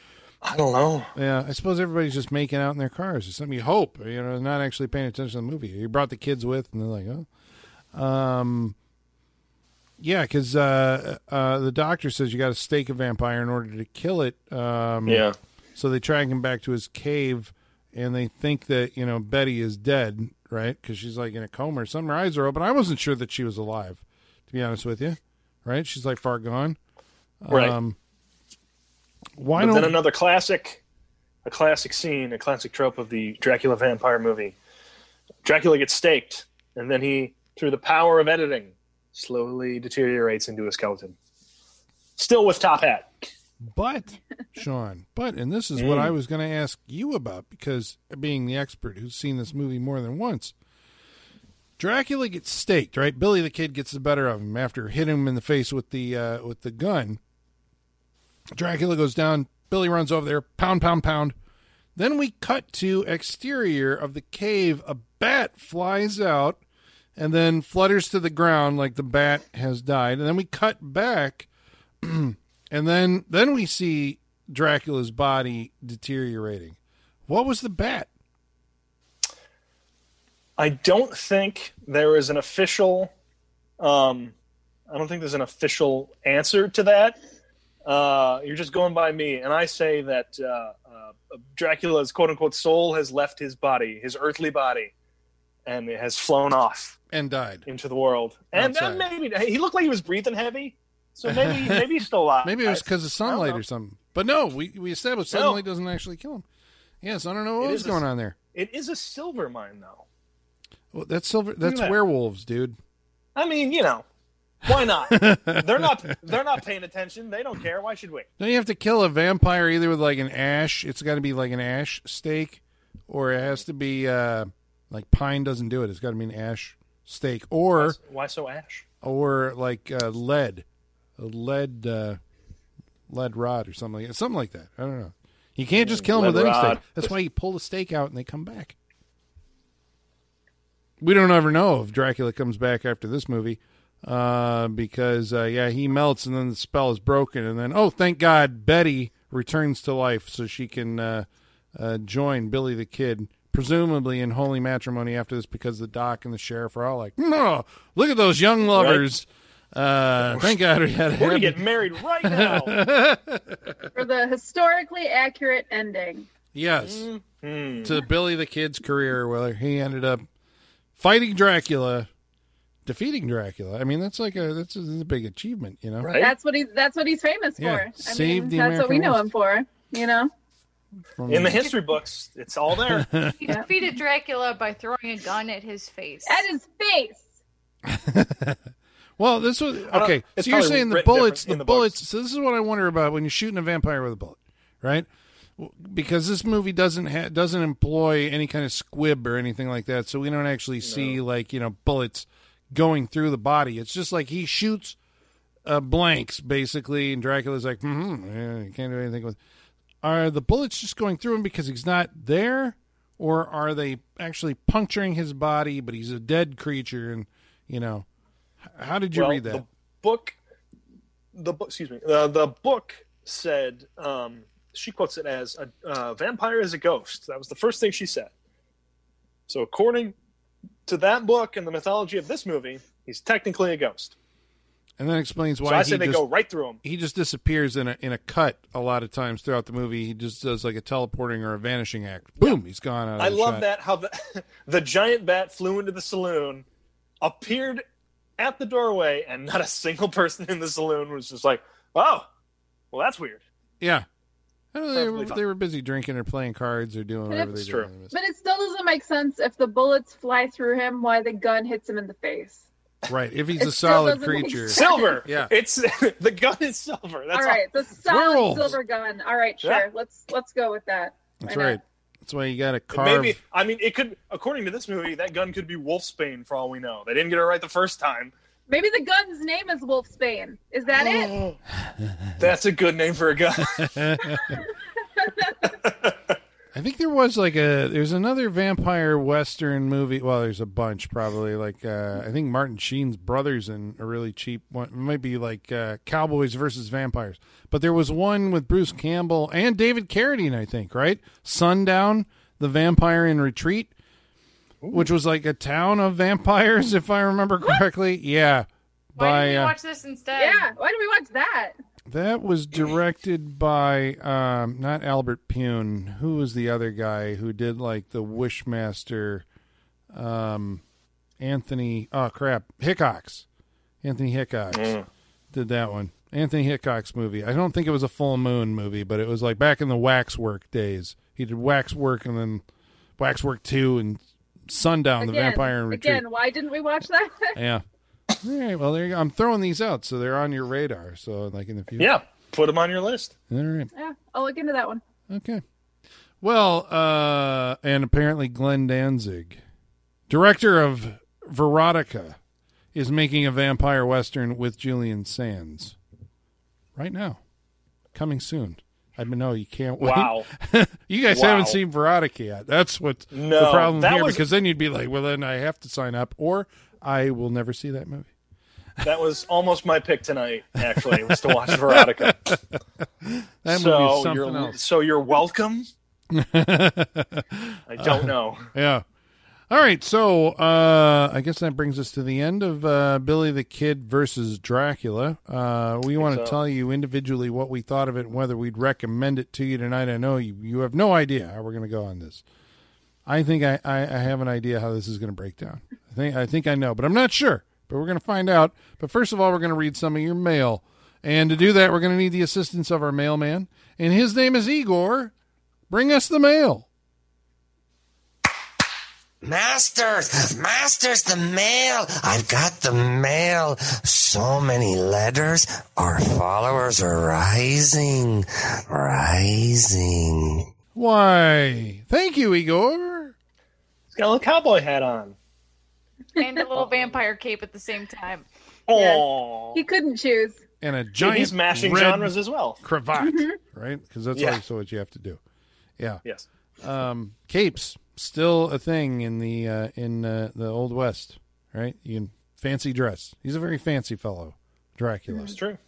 I don't know. Yeah, I suppose everybody's just making out in their cars or something. You hope, you know, not actually paying attention to the movie. You brought the kids with, and they're like, oh. Um, yeah, because uh, uh, the doctor says you got to stake a vampire in order to kill it. Um, Yeah. So they track him back to his cave, and they think that, you know, Betty is dead, right? Because she's like in a coma or something. Her eyes are open. I wasn't sure that she was alive, to be honest with you, right? She's like far gone. Right. Um, why But don't then another classic, a classic scene, a classic trope of the Dracula vampire movie. Dracula gets staked, and then he, through the power of editing, slowly deteriorates into a skeleton. Still with top hat. But, Sean, but, and this is what Mm. I was going to ask you about because being the expert who's seen this movie more than once, Dracula gets staked, right? Billy the Kid gets the better of him after hitting him in the face with the uh, with the gun. Dracula goes down. Billy runs over there. Pound, pound, pound. Then we cut to exterior of the cave. A bat flies out and then flutters to the ground like the bat has died. And then we cut back and then then we see Dracula's body deteriorating. What was the bat? I don't think there is an official. Um, I don't think there's an official answer to that. Uh, you're just going by me, and I say that uh, uh, Dracula's quote unquote soul has left his body, his earthly body, and it has flown off And died. into the world. And uh, Outside. maybe he looked like he was breathing heavy, so maybe maybe he's still alive. Maybe it was because of sunlight or something. But no, we we established No. sunlight doesn't actually kill him. Yes, I don't know what It was is a- going on there. It is a silver mine, though. Well, that's silver. That's that. werewolves, dude. I mean, you know, why not? they're not they're not paying attention. They don't care. Why should we? Don't you have to kill a vampire either with like an ash? It's got to be like an ash stake, or it has to be uh, like pine doesn't do it. It's got to be an ash stake, or Why so ash? or like uh, lead, a lead uh, lead rod or something like something like that. I don't know. You can't just kill them Lead with any rod. stake. That's why you pull the stake out and they come back. We don't ever know if Dracula comes back after this movie, uh, because uh, yeah, he melts and then the spell is broken, and then oh, thank God, Betty returns to life so she can uh, uh, join Billy the Kid, presumably in holy matrimony after this, because the doc and the sheriff are all like, no, look at those young lovers. Uh, thank God we had a We're gonna get married right now. For the historically accurate ending. yes Hmm. to Billy the Kid's career, where he ended up fighting Dracula, defeating Dracula. I mean, that's like a that's a, that's a big achievement, you know. Right? That's what he that's what he's famous Yeah, for. I saved mean, the that's what we know West. him for. You know? From- In the history books, it's all there. He defeated Dracula by throwing a gun at his face. At his face. well, this was okay. So you're saying the bullets, different in the the books. bullets. So this is what I wonder about when you're shooting a vampire with a bullet, right? Because this movie doesn't ha- doesn't employ any kind of squib or anything like that, so we don't actually see like you know bullets going through the body. It's just like he shoots uh, blanks basically, and Dracula's like, hmm, yeah, you can't do anything with. Are the bullets just going through him because he's not there, or are they actually puncturing his body, but he's a dead creature? And you know, how did you well, read that? The book, the book, excuse me, uh, the book said um, she quotes it as a uh, vampire is a ghost. That was the first thing she said. So according to that book and the mythology of this movie, he's technically a ghost. and that explains why So I he say they just, go right through him. he just disappears in a in a cut a lot of times throughout the movie. He just does like a teleporting or a vanishing act. Boom, he's gone out. Of I love shot. that how the the giant bat flew into the saloon, appeared at the doorway, and not a single person in the saloon was just like, "Oh, well, that's weird." Yeah. I know, they, were, fine. they were busy drinking or playing cards or doing whatever they It's do. But it still doesn't make sense if the bullets fly through him why the gun hits him in the face. Right. If he's It a solid creature. Silver. Yeah. it's the gun is silver. That's all right, the solid werewolves. silver gun. All right, sure. Yeah. Let's let's go with that. That's Why not? right. That's why you got to carve. Maybe I mean it could. According to this movie, that gun could be Wolfsbane for all we know. They didn't get it right the first time. Maybe the gun's name is Wolfsbane. Is that it? That's a good name for a gun. I think there was like a there's another vampire western movie. Well, there's a bunch probably. Like uh, I think Martin Sheen's brothers in a really cheap one. It might be like uh, Cowboys versus Vampires. But there was one with Bruce Campbell and David Carradine. I think right. Sundown, the Vampire in Retreat, which was like a town of vampires, if I remember correctly. Yeah. Why by didn't we uh, watch this instead? Yeah. Why did we watch that? That was directed by um, not Albert Pyun. Who was the other guy who did like the Wishmaster? Um, Anthony. Oh crap, Hickox. Anthony Hickox did that one. Anthony Hickox movie. I don't think it was a full moon movie, but it was like back in the Waxwork days. He did Waxwork and then Waxwork Two and Sundown, the Vampire and Retreat. again, why didn't we watch that? Yeah. All right. Well, there you go. I'm throwing these out so they're on your radar. So like in the future. yeah, put them on your list. All right. yeah, I'll look into that one. Okay. Well, uh, and apparently Glenn Danzig, director of Verotika, is making a vampire western with Julian Sands right now, coming soon. I mean, no, you can't wait. Wow. you guys Wow. haven't seen Verotika yet. That's what the problem here, was- because then you'd be like, well, then I have to sign up, or I will never see that movie. That was almost my pick tonight. Actually, was to watch Verotika. That so you're else. so you're welcome. I don't know. Yeah. All right, so uh, I guess that brings us to the end of uh, Billy the Kid versus Dracula. Uh, we want to so. tell you individually what we thought of it and whether we'd recommend it to you tonight. I know you, you have no idea how we're going to go on this. I think I, I, I have an idea how this is going to break down. I think I think I know, but I'm not sure. But we're going to find out. But first of all, we're going to read some of your mail, and to do that, we're going to need the assistance of our mailman, and his name is Igor. Bring us the mail. Masters, masters, the mail. I've got the mail. So many letters. Our followers are rising, rising. Why? Thank you, Igor. He's got a little cowboy hat on. And a little vampire cape at the same time. Oh, He couldn't choose. And a giant he's mashing red genres as well. cravat, right? Because that's Yeah. also what you have to do. Yeah. Yes. Um, capes still a thing in the uh, in uh, the old west, right? You can fancy dress. He's a very fancy fellow, Dracula. That's true.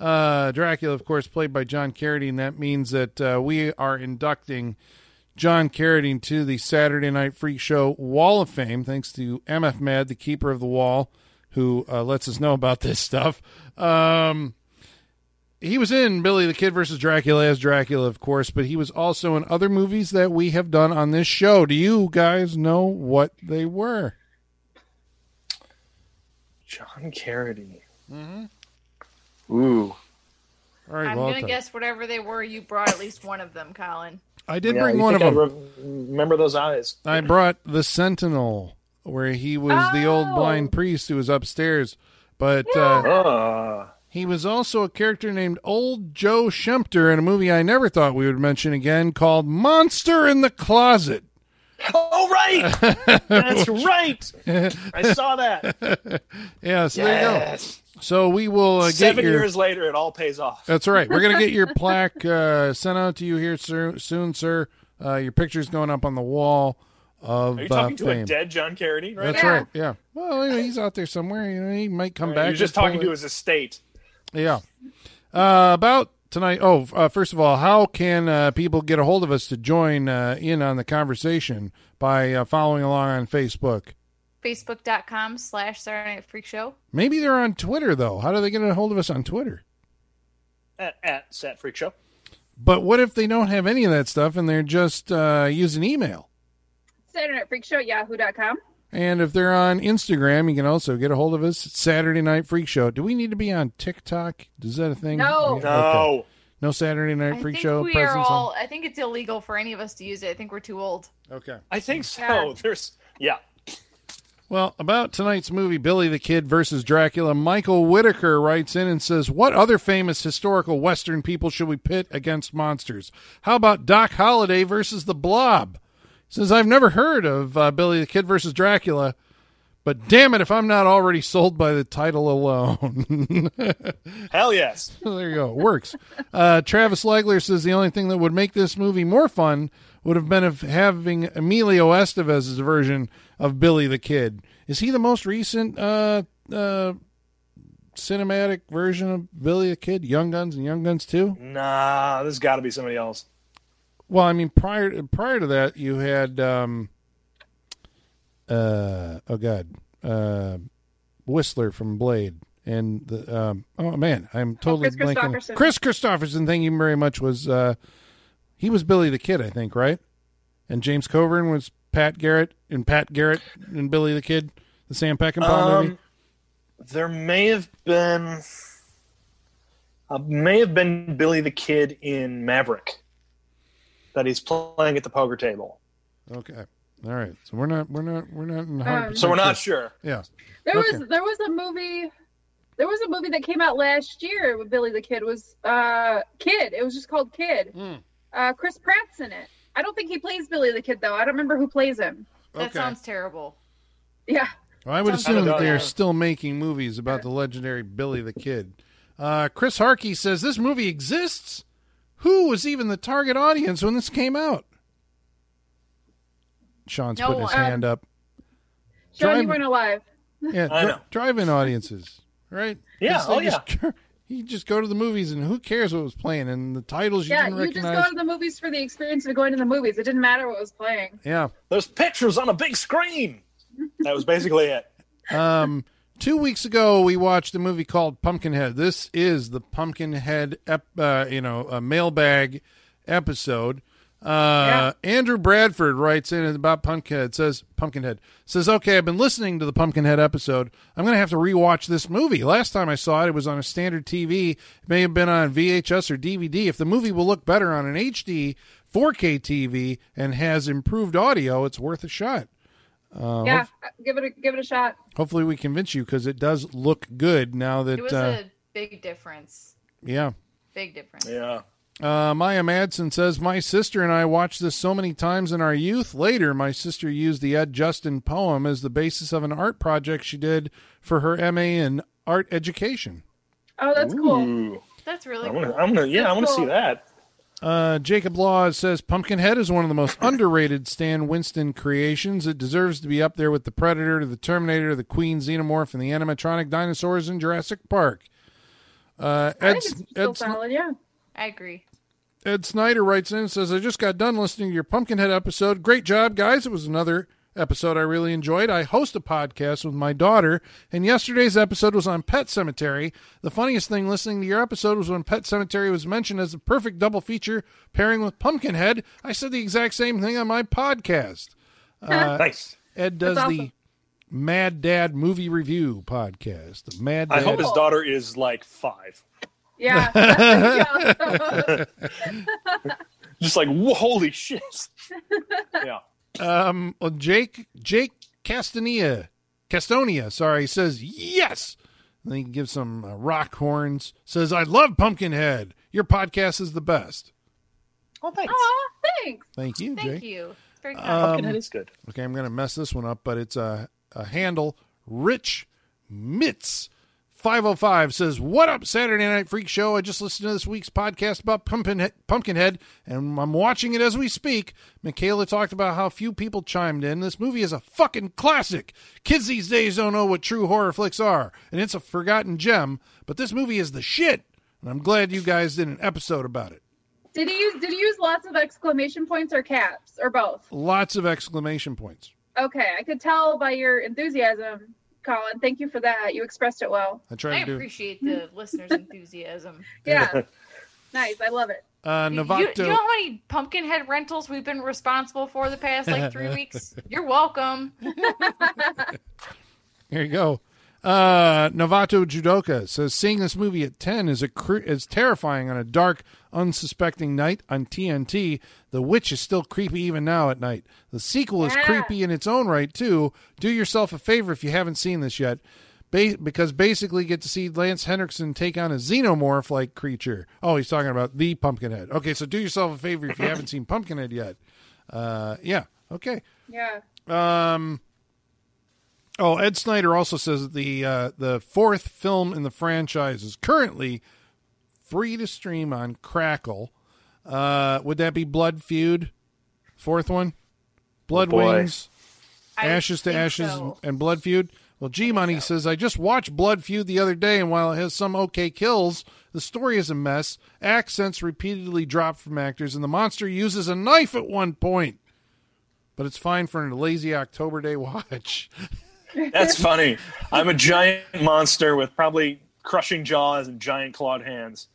Uh, Dracula, of course, played by John Carradine. That means that uh, we are inducting John Carradine to the Saturday Night Freak Show Wall of Fame, thanks to MF Mad, the keeper of the wall, who uh, lets us know about this stuff. Um, he was in Billy the Kid versus Dracula as Dracula, of course, but he was also in other movies that we have done on this show. Do you guys know what they were? John Carradine. Mm-hmm. Ooh. All right, I'm well, gonna guess whatever they were, you brought at least one of them, Colin. I did Yeah, bring one of them. Re- remember those eyes. I brought the Sentinel, where he was the old Oh. blind priest who was upstairs, but uh, Uh, he was also a character named Old Joe Shempter in a movie I never thought we would mention again called Monster in the Closet. oh right, that's right. I saw that. Yeah, so there you go. Yes. So we will uh, get Seven your. years later, it all pays off. That's right. We're gonna get your plaque uh, sent out to you here sir, soon, sir. Uh, your picture's going up on the wall of Are you uh, talking to fame. a dead John Carradine right That's now? Yeah. right. Yeah. Well, you know, he's out there somewhere. You know, he might come Right, back. You're just talking to his estate. Yeah. Uh, about tonight. Oh, uh, first of all, how can uh, people get a hold of us to join uh, in on the conversation by uh, following along on Facebook? Facebook.com slash Saturday Night Freak Show. Maybe they're on Twitter though. How do they get a hold of us on Twitter? At, at Sat Freak Show. But what if they don't have any of that stuff and they're just uh, using email? Saturday Night Freak Show, yahoo.com. And if they're on Instagram, you can also get a hold of us. It's Saturday Night Freak Show. Do we need to be on TikTok? Is that a thing? No. Okay. No. No Saturday Night I Freak think Show we presence are on- all. I think it's illegal for any of us to use it. I think we're too old. Okay. I think so. Yeah. There's yeah. Well, about tonight's movie, Billy the Kid versus Dracula, Michael Whitaker writes in and says, What other famous historical Western people should we pit against monsters? How about Doc Holliday versus the Blob? Says, I've never heard of uh, Billy the Kid versus Dracula, but damn it if I'm not already sold by the title alone. Hell yes. there you go. It works. Uh, Travis Legler says the only thing that would make this movie more fun would have been of having Emilio Estevez's version of Billy the Kid. Is he the most recent uh, uh, cinematic version of Billy the Kid? Young Guns and Young Guns 2? Nah, there's got to be somebody else. Well, I mean, prior prior to that, you had um, uh, oh god, uh, Whistler from Blade, and the um, oh man, I'm totally Kris blanking. Kristofferson. Kris Kristofferson, thank you very much. Was uh, he was Billy the Kid, I think, right? And James Coburn was Pat Garrett, and Pat Garrett and Billy the Kid, the Sam Peckinpah movie. Um, there may have been, uh, may have been Billy the Kid in Maverick that he's playing at the poker table. Okay, all right. So we're not we're not we're not in 100% Um, So we're not sure. Yeah. There Okay. was there was a movie there was a movie that came out last year with Billy the Kid was uh Kid. It was just called Kid. Hmm. Uh Chris Pratt's in it. I don't think he plays Billy the Kid though. I don't remember who plays him. That Okay. sounds terrible. Yeah. Well, I would assume kinda that they are still making movies about the legendary Billy the Kid. Uh, Chris Harkey says this movie exists. Who was even the target audience when this came out? Sean's No putting his one. hand up. Sean, Drive- you weren't alive. Yeah, I dri- drive-in audiences, right? Yeah, Just- they oh, just, You just go to the movies, and who cares what was playing? And the titles you yeah, didn't you just recognize. go to the movies for the experience of going to the movies. It didn't matter what was playing. yeah. There's pictures on a big screen. That was basically it. Um, two weeks ago, we watched a movie called Pumpkinhead. This is the Pumpkinhead, ep, uh, you know, a mailbag episode. Uh, Andrew Bradford writes in about Pumpkinhead. Says Pumpkinhead says, "Okay, I've been listening to the Pumpkinhead episode. I'm going to have to rewatch this movie. Last time I saw it, it was on a standard TV. It may have been on VHS or DVD. If the movie will look better on an HD 4K TV and has improved audio, it's worth a shot." Uh, yeah, give it a give it a shot. hopefully we convince you because it does look good now that It was uh, a big difference. yeah Big difference. Yeah. uh, maya madsen says my sister and i watched this so many times in our youth later my sister used the ed justin poem as the basis of an art project she did for her ma in art education Oh, that's cool. That's really I'm gonna, I'm gonna, yeah, I want to see that. Uh, Jacob Law says Pumpkinhead is one of the most underrated Stan Winston creations. It deserves to be up there with the Predator, the Terminator, the Queen Xenomorph, and the animatronic dinosaurs in Jurassic Park. Uh, I Ed, think it's still Ed, solid. Yeah. I agree. Ed Snyder writes in and says, I just got done listening to your Pumpkinhead episode. Great job, guys. It was another episode I really enjoyed. I host a podcast with my daughter, and yesterday's episode was on Pet Sematary. The funniest thing listening to your episode was when Pet Sematary was mentioned as a perfect double feature pairing with Pumpkinhead. I said the exact same thing on my podcast. Uh, Nice. Ed does That's the. Mad Dad Movie Review podcast. The Mad I hope his daughter is like five. Yeah. Yeah. Just like, holy shit. yeah. Um, well, Jake Jake Castania Castonia, sorry, says yes. And then he gives some uh, rock horns. Says I love Pumpkinhead. Your podcast is the best. Oh, thanks. Aw, thanks. Thank you, Thank Jake. you. Very kind. Um, Pumpkinhead is good. Okay, I'm going to mess this one up, but it's a, a handle. Rich Mitz 505 says, What up, Saturday Night Freak Show? I just listened to this week's podcast about Pumpkinhead, Pumpkinhead, and I'm watching it as we speak. Michaela talked about how few people chimed in. This movie is a fucking classic. Kids these days don't know what true horror flicks are, and it's a forgotten gem, but this movie is the shit. And I'm glad you guys did an episode about it. Did he use did he use lots of exclamation points or caps or both? Lots of exclamation points. Okay, I could tell by your enthusiasm, Colin. Thank you for that. You expressed it well. I tried I to do. appreciate the listeners' enthusiasm. Yeah. nice. I love it. Uh, You, you Novato. know how many Pumpkinhead rentals we've been responsible for the past like three weeks? You're welcome. Here you go. Uh, Novato Judoka says seeing this movie at 10 is a cr- is terrifying on a dark, unsuspecting night on TNT. The witch is still creepy even now at night. The sequel is Yeah. creepy in its own right too. Do yourself a favor if you haven't seen this yet. Ba- because basically get to see Lance Henriksen take on a xenomorph like creature. Oh, he's talking about the Pumpkinhead. Okay, so do yourself a favor if you haven't seen Pumpkinhead yet. Uh, yeah, okay. Yeah. Um. Oh, Ed Snyder also says that the uh, the fourth film in the franchise is currently free to stream on Crackle. Uh, would that be Blood Feud? Fourth one, Blood Oh, boy. Wings, I Ashes to Ashes, so. and Blood Feud. Well, G Money says I just watched Blood Feud the other day, and while it has some okay kills, the story is a mess. Accents repeatedly drop from actors, and the monster uses a knife at one point. But it's fine for a lazy October day watch. That's funny. I'm a giant monster with probably crushing jaws and giant clawed hands,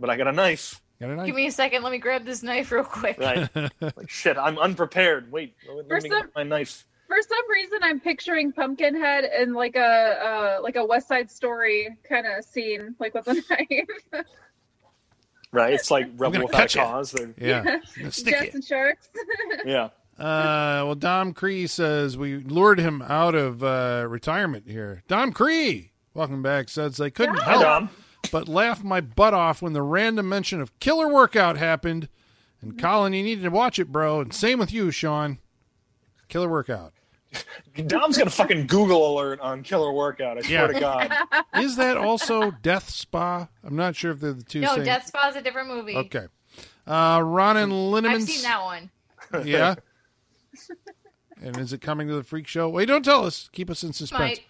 but I got a knife. Got a knife? Give me a second. Let me grab this knife real quick. Right? like shit. I'm unprepared. Wait, let, For let me some- get my knife. For some reason, I'm picturing Pumpkinhead in like a uh, like a West Side Story kind of scene, like with a knife. Right? It's like Rebel gonna Without a. Cause. They're- yeah. Stick Jets it. and sharks. Yeah. Uh, well, Dom Cree says we lured him out of uh, retirement here. Dom Cree, welcome back, says they couldn't Yeah. Hi, help Dom. but laugh my butt off when the random mention of Killer Workout happened. And Colin, you needed to watch it, bro. And same with you, Sean. Killer Workout. Dom's got a fucking Google alert on Killer Workout. I swear Yeah. to God. Is that also Death Spa? I'm not sure if they're the two No, same. Death Spa's a different movie. Okay. Uh, Robin Linneman. I've seen that one. Yeah. and is it coming to the freak show? Wait, don't tell us. Keep us in suspense. Might.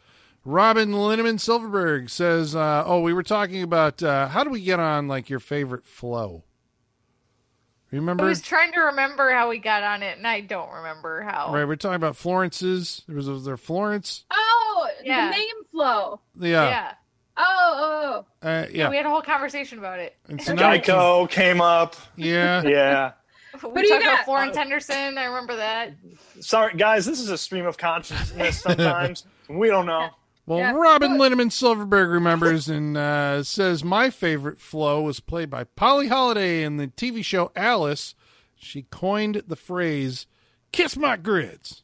Robin Linneman Silverberg says, uh, "Oh, we were talking about uh, how do we get on like your favorite Flo? Remember? I Remember? was trying to remember how we got on it, and I don't remember how. Right, we're talking about Florence's. There was, was there Florence? Oh, Yeah. the name Flo. Yeah, Yeah. Oh, oh, uh, yeah. We had a whole conversation about it. And so now can- Geico came up. yeah, Yeah. We do you talked about got? Florence Henderson. I remember that. Sorry, guys. This is a stream of consciousness. Sometimes we don't know. Well, Yeah. Robin Linneman Silverberg remembers and uh, says my favorite Flo was played by Polly Holliday in the TV show Alice. She coined the phrase "kiss my grits."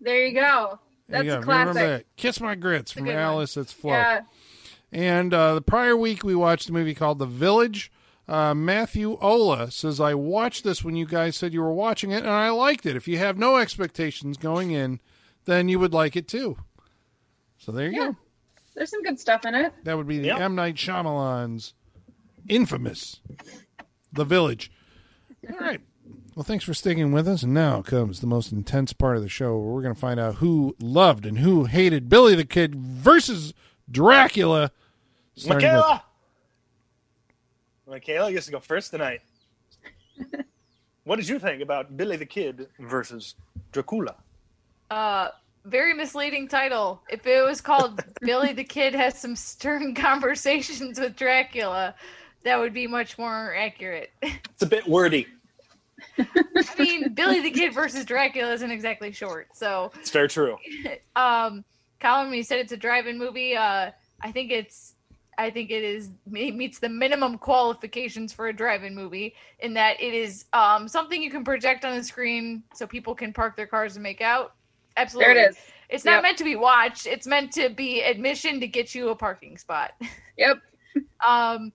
there you go. There That's you a go. Remember classic. that? Kiss my grits from good one. Alice. That's Flo. Yeah. And uh, the prior week, we watched a movie called The Village. Uh, Matthew Ola says, I watched this when you guys said you were watching it, and I liked it. If you have no expectations going in, then you would like it too. So there you Yeah. go. There's some good stuff in it. That would be the Yep. M. Night Shyamalan's infamous The Village. All right. Well, thanks for sticking with us. And now comes the most intense part of the show where we're going to find out who loved and who hated Billy the Kid versus Dracula. starting with- Michaela. Michaela gets to go first tonight. what did you think about Billy the Kid versus Dracula? Uh, very misleading title. If it was called Billy the Kid has some stern conversations with Dracula, that would be much more accurate. It's a bit wordy. I mean, Billy the Kid versus Dracula isn't exactly short. So, It's very true. um, Colin, when you said it's a drive-in movie, uh, I think it's, I think it is it meets the minimum qualifications for a drive-in movie in that it is um something you can project on the screen so people can park their cars and make out. Absolutely, There it is. It's not Yep. meant to be watched. It's meant to be admission to get you a parking spot. Yep. Um,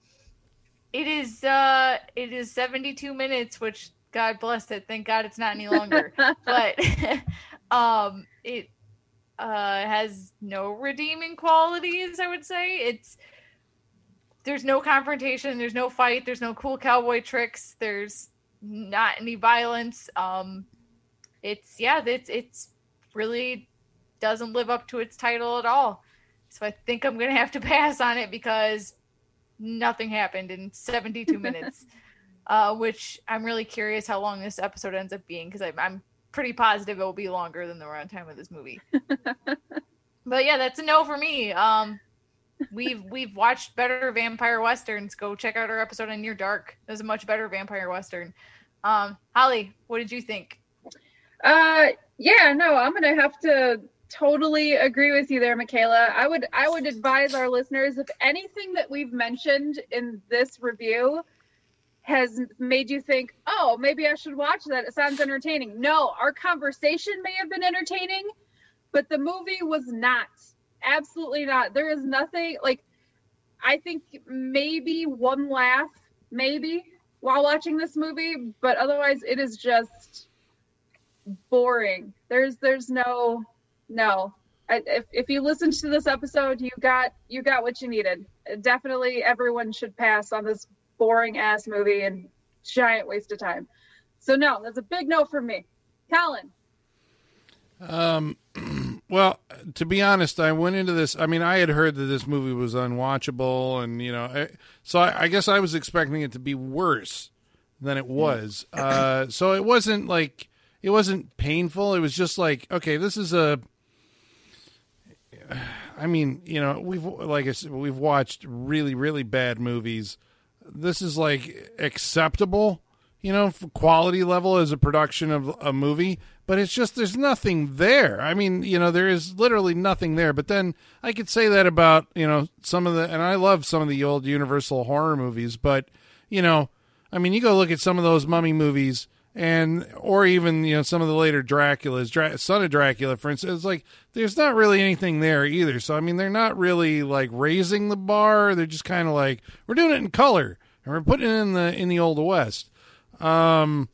it is uh, it is seventy two minutes, which God bless it. Thank God it's not any longer. but um, it uh, has no redeeming qualities. I would say it's there's no confrontation, there's no fight, there's no cool cowboy tricks, there's not any violence. Um, it's yeah, it's it's really doesn't live up to its title at all. So I think I'm gonna have to pass on it because nothing happened in 72 minutes. Uh, which I'm really curious how long this episode ends up being because I'm, I'm pretty positive it will be longer than the runtime of this movie. but yeah, that's a no for me. Um, we've we've watched better vampire westerns. Go check out our episode on Near Dark. There's a much better vampire western. Um, Holly, what did you think? Uh, yeah, no, I'm gonna have to totally agree with you there, Michaela. I would I would advise our listeners if anything that we've mentioned in this review has made you think, oh, maybe I should watch that. It sounds entertaining. No, our conversation may have been entertaining, but the movie was not. Absolutely not. There is nothing like I think maybe one laugh, maybe while watching this movie, but otherwise it is just boring. There's there's no no. If if you listened to this episode, you got you got what you needed. Definitely, everyone should pass on this boring ass movie and giant waste of time. So no, that's a big no for me. Colin. Um, well, to be honest, I went into this. I mean, I had heard that this movie was unwatchable, and you know, I, so I, I guess I was expecting it to be worse than it was. Uh, so it wasn't like it wasn't painful. It was just like, okay, this is a. I mean, you know, we've like I said, we've watched really, really bad movies. This is like acceptable, you know, quality level as a production of a movie, but it's just there's nothing there. I mean, you know, there is literally nothing there. But then I could say that about you know some of the, and I love some of the old Universal horror movies, but you know, I mean, you go look at some of those mummy movies and or even you know some of the later Dracula's Dra- Son of Dracula, for instance. It's like there's not really anything there either. So I mean, they're not really like raising the bar. They're just kind of like we're doing it in color and we're putting it in the in the old west. Um,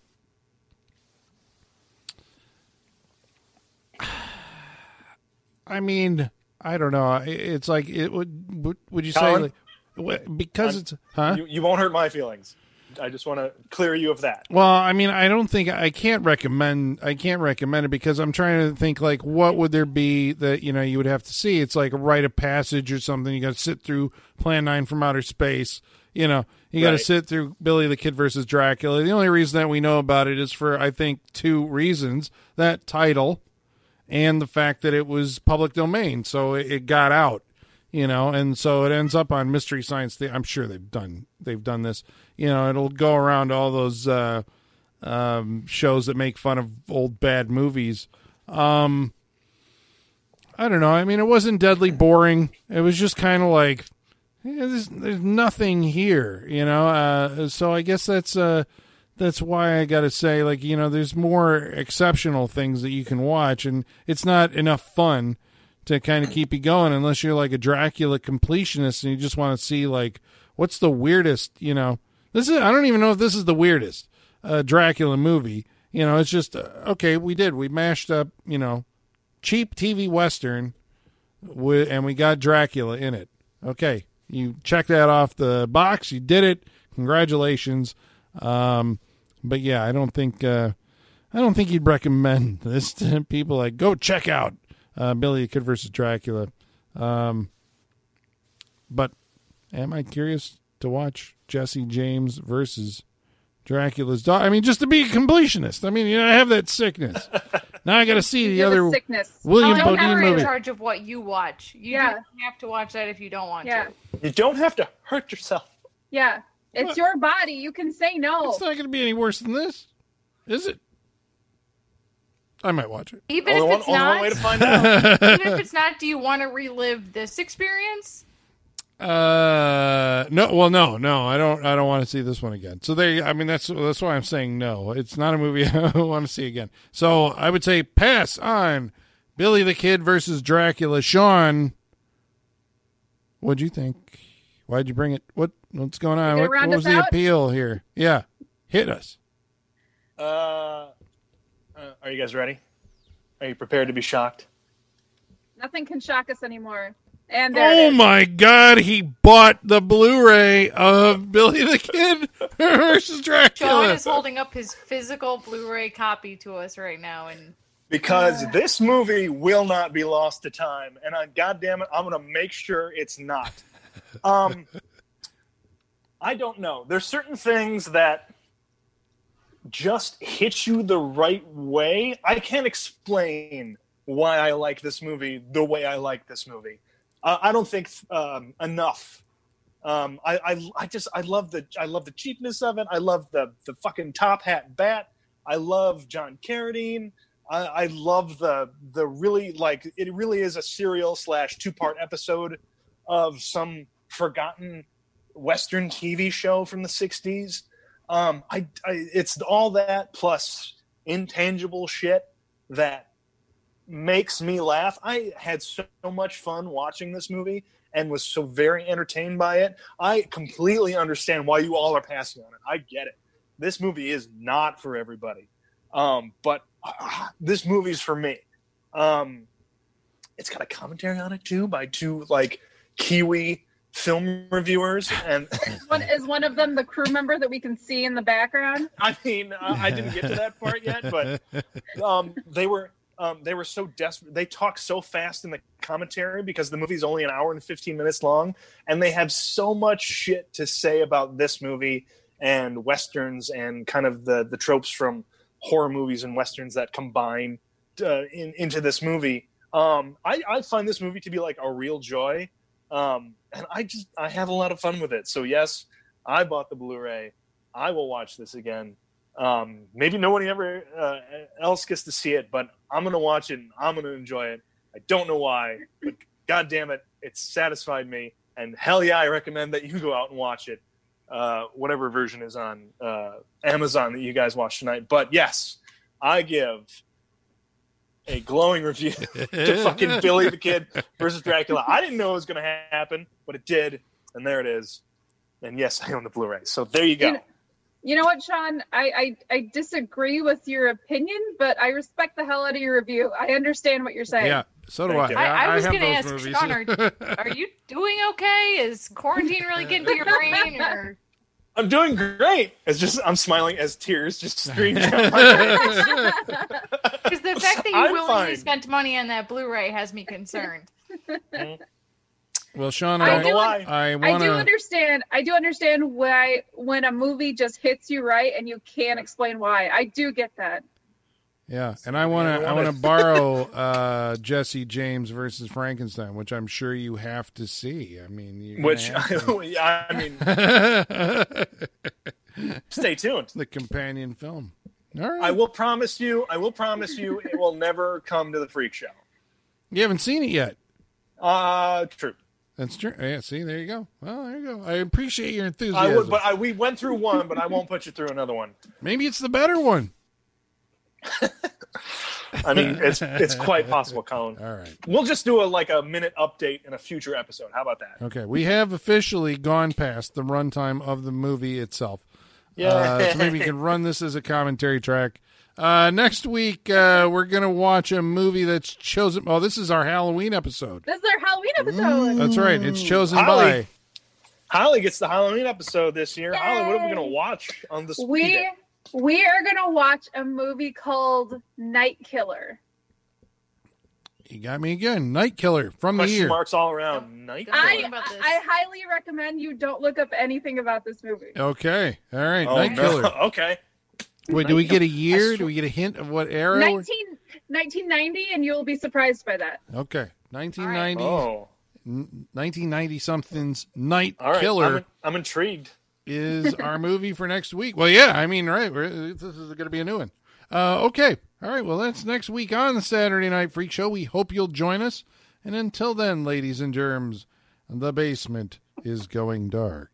I mean, I don't know. It's like it would. Would, would you Colin? say like, because it's huh? You, you won't hurt my feelings. I just want to clear you of that. Well, I mean, I don't think I can't recommend. I can't recommend it because I'm trying to think like what would there be that you know you would have to see. It's like a rite of passage or something. You got to sit through Plan Nine from Outer Space. You know, you got to Right. sit through Billy the Kid versus Dracula. The only reason that we know about it is for I think two reasons: that title and the fact that it was public domain, so it, got out. You know, and so it ends up on Mystery Science. I'm sure they've done they've done this. You know, it'll go around all those uh, um, shows that make fun of old bad movies. Um, I don't know. I mean, it wasn't deadly boring. It was just kind of like yeah, there's, there's nothing here, you know. Uh, so I guess that's uh, that's why I got to say, like, you know, there's more exceptional things that you can watch, and it's not enough fun to kind of keep you going unless you're like a Dracula completionist and you just want to see like what's the weirdest, you know. This is I don't even know if this is the weirdest uh, Dracula movie. You know, it's just uh, okay. We did we mashed up, you know, cheap TV western, with, and we got Dracula in it. Okay, you check that off the box. You did it. Congratulations. Um, but yeah, I don't think uh, I don't think you'd recommend this to people. Like, go check out uh, Billy the Kid versus Dracula. Um, but am I curious to watch Jesse James versus Dracula's dog? I mean, just to be a completionist. I mean, you know, I have that sickness. now I got to see the You have a other sickness. William Oh, Beaudine you're in charge of what you watch. You Yeah. don't have to watch that if you don't want Yeah. to. You don't have to hurt yourself. Yeah. It's What? your body. You can say no. It's not going to be any worse than this, is it? I might watch it. Even Only if one, it's only one not, way to find out. even if it's not, do you want to relive this experience? Uh, no. Well, no, no. I don't. I don't want to see this one again. So they. I mean, that's that's why I'm saying no. It's not a movie I want to see again. So I would say pass on Billy the Kid versus Dracula. Sean, what'd you think? Why'd you bring it? What What's going on? What, what was the out? appeal here? Yeah, hit us. Uh, uh, are you guys ready? Are you prepared to be shocked? Nothing can shock us anymore. And there Oh my God! He bought the Blu-ray of Billy the Kid versus Sean Dracula. is holding up his physical Blu-ray copy to us right now, and Because this movie will not be lost to time, and I, goddamn it, I'm gonna make sure it's not. Um, I don't know. There's certain things that just hit you the right way. I can't explain why I like this movie the way I like this movie. Uh, I don't think um, enough. Um, I, I I just I love the I love the cheapness of it. I love the the fucking top hat bat. I love John Carradine. I, I love the the really like it really is a serial slash two part episode of some forgotten Western TV show from the '60s. Um, I, I it's all that plus intangible shit that makes me laugh. I had so much fun watching this movie and was so very entertained by it. I completely understand why you all are passing on it. I get it. This movie is not for everybody, um, but uh, this movie's for me. Um, it's got a commentary on it too by two like Kiwi film reviewers, and One, is one of them the crew member that we can see in the background? I mean, uh, I didn't get to that part yet, but um, they were um, they were so desperate. They talk so fast in the commentary because the movie's only an hour and fifteen minutes long, and they have so much shit to say about this movie and westerns and kind of the the tropes from horror movies and westerns that combine uh, in, into this movie. Um, I, I find this movie to be like a real joy, um, and I just I have a lot of fun with it. So yes, I bought the Blu-ray. I will watch this again. Um, maybe nobody ever uh, else gets to see it, but I'm gonna watch it. and I'm gonna enjoy it. I don't know why, but god damn it, it's satisfied me. And hell yeah, I recommend that you go out and watch it, uh, whatever version is on uh, Amazon that you guys watch tonight. But yes, I give a glowing review to fucking Billy the Kid versus Dracula. I didn't know it was gonna happen, but it did, and there it is. And yes, I own the Blu-ray. So there you go. You know- You know what, Sean? I, I, I disagree with your opinion, but I respect the hell out of your review. I understand what you're saying. Yeah, so do Thank I. I, I was going to ask movies. Sean, are, are you doing okay? Is quarantine really getting to your brain? Or I'm doing great. It's just I'm smiling as tears just stream down my face. because the fact that you I'm willingly fine. spent money on that Blu-ray has me concerned. Mm-hmm. well, Sean, I I, Don't know do- why. I I do understand. I do understand why when a movie just hits you right and you can't explain why. I do get that. Yeah, and I want to. I I wanna- borrow uh, Jesse James versus Frankenstein, which I'm sure you have to see. I mean, Which to. I mean, stay tuned. the companion film. All right. I will promise you. I will promise you, it will never come to the freak show. You haven't seen it yet. Uh, true. That's true. Yeah. See, there you go. Well, there you go. I appreciate your enthusiasm. I would, but I, we went through one, but I won't put you through another one. Maybe it's the better one. I mean, it's it's quite possible, Colin. All right. We'll just do a like a minute update in a future episode. How about that? Okay. We have officially gone past the runtime of the movie itself. Yeah. Uh, so maybe we can run this as a commentary track. Uh, next week, uh, we're going to watch a movie that's chosen. Oh, this is our Halloween episode. This is our Halloween episode. That's right. It's chosen Holly. by. Holly gets the Halloween episode this year. Holly, what are we going to watch on this? we we are gonna watch a movie called Night Killer. You got me again. Night Killer from the year. marks all around. Night. I, Think about this. I highly recommend you don't look up anything about this movie. Okay. All right. Oh, Night no. Killer. okay. Wait, do we get a year? sw- Do we get a hint of what era? 19, 1990, and you'll be surprised by that. Okay. 1990, Oh, 1990 something's Night all right. Killer I'm, I'm intrigued. Is our movie for next week. Well, yeah, I mean, right. This is going to be a new one. Uh, okay. All right. Well, that's next week on the Saturday Night Freak Show. We hope you'll join us. And until then, ladies and germs, the basement is going dark.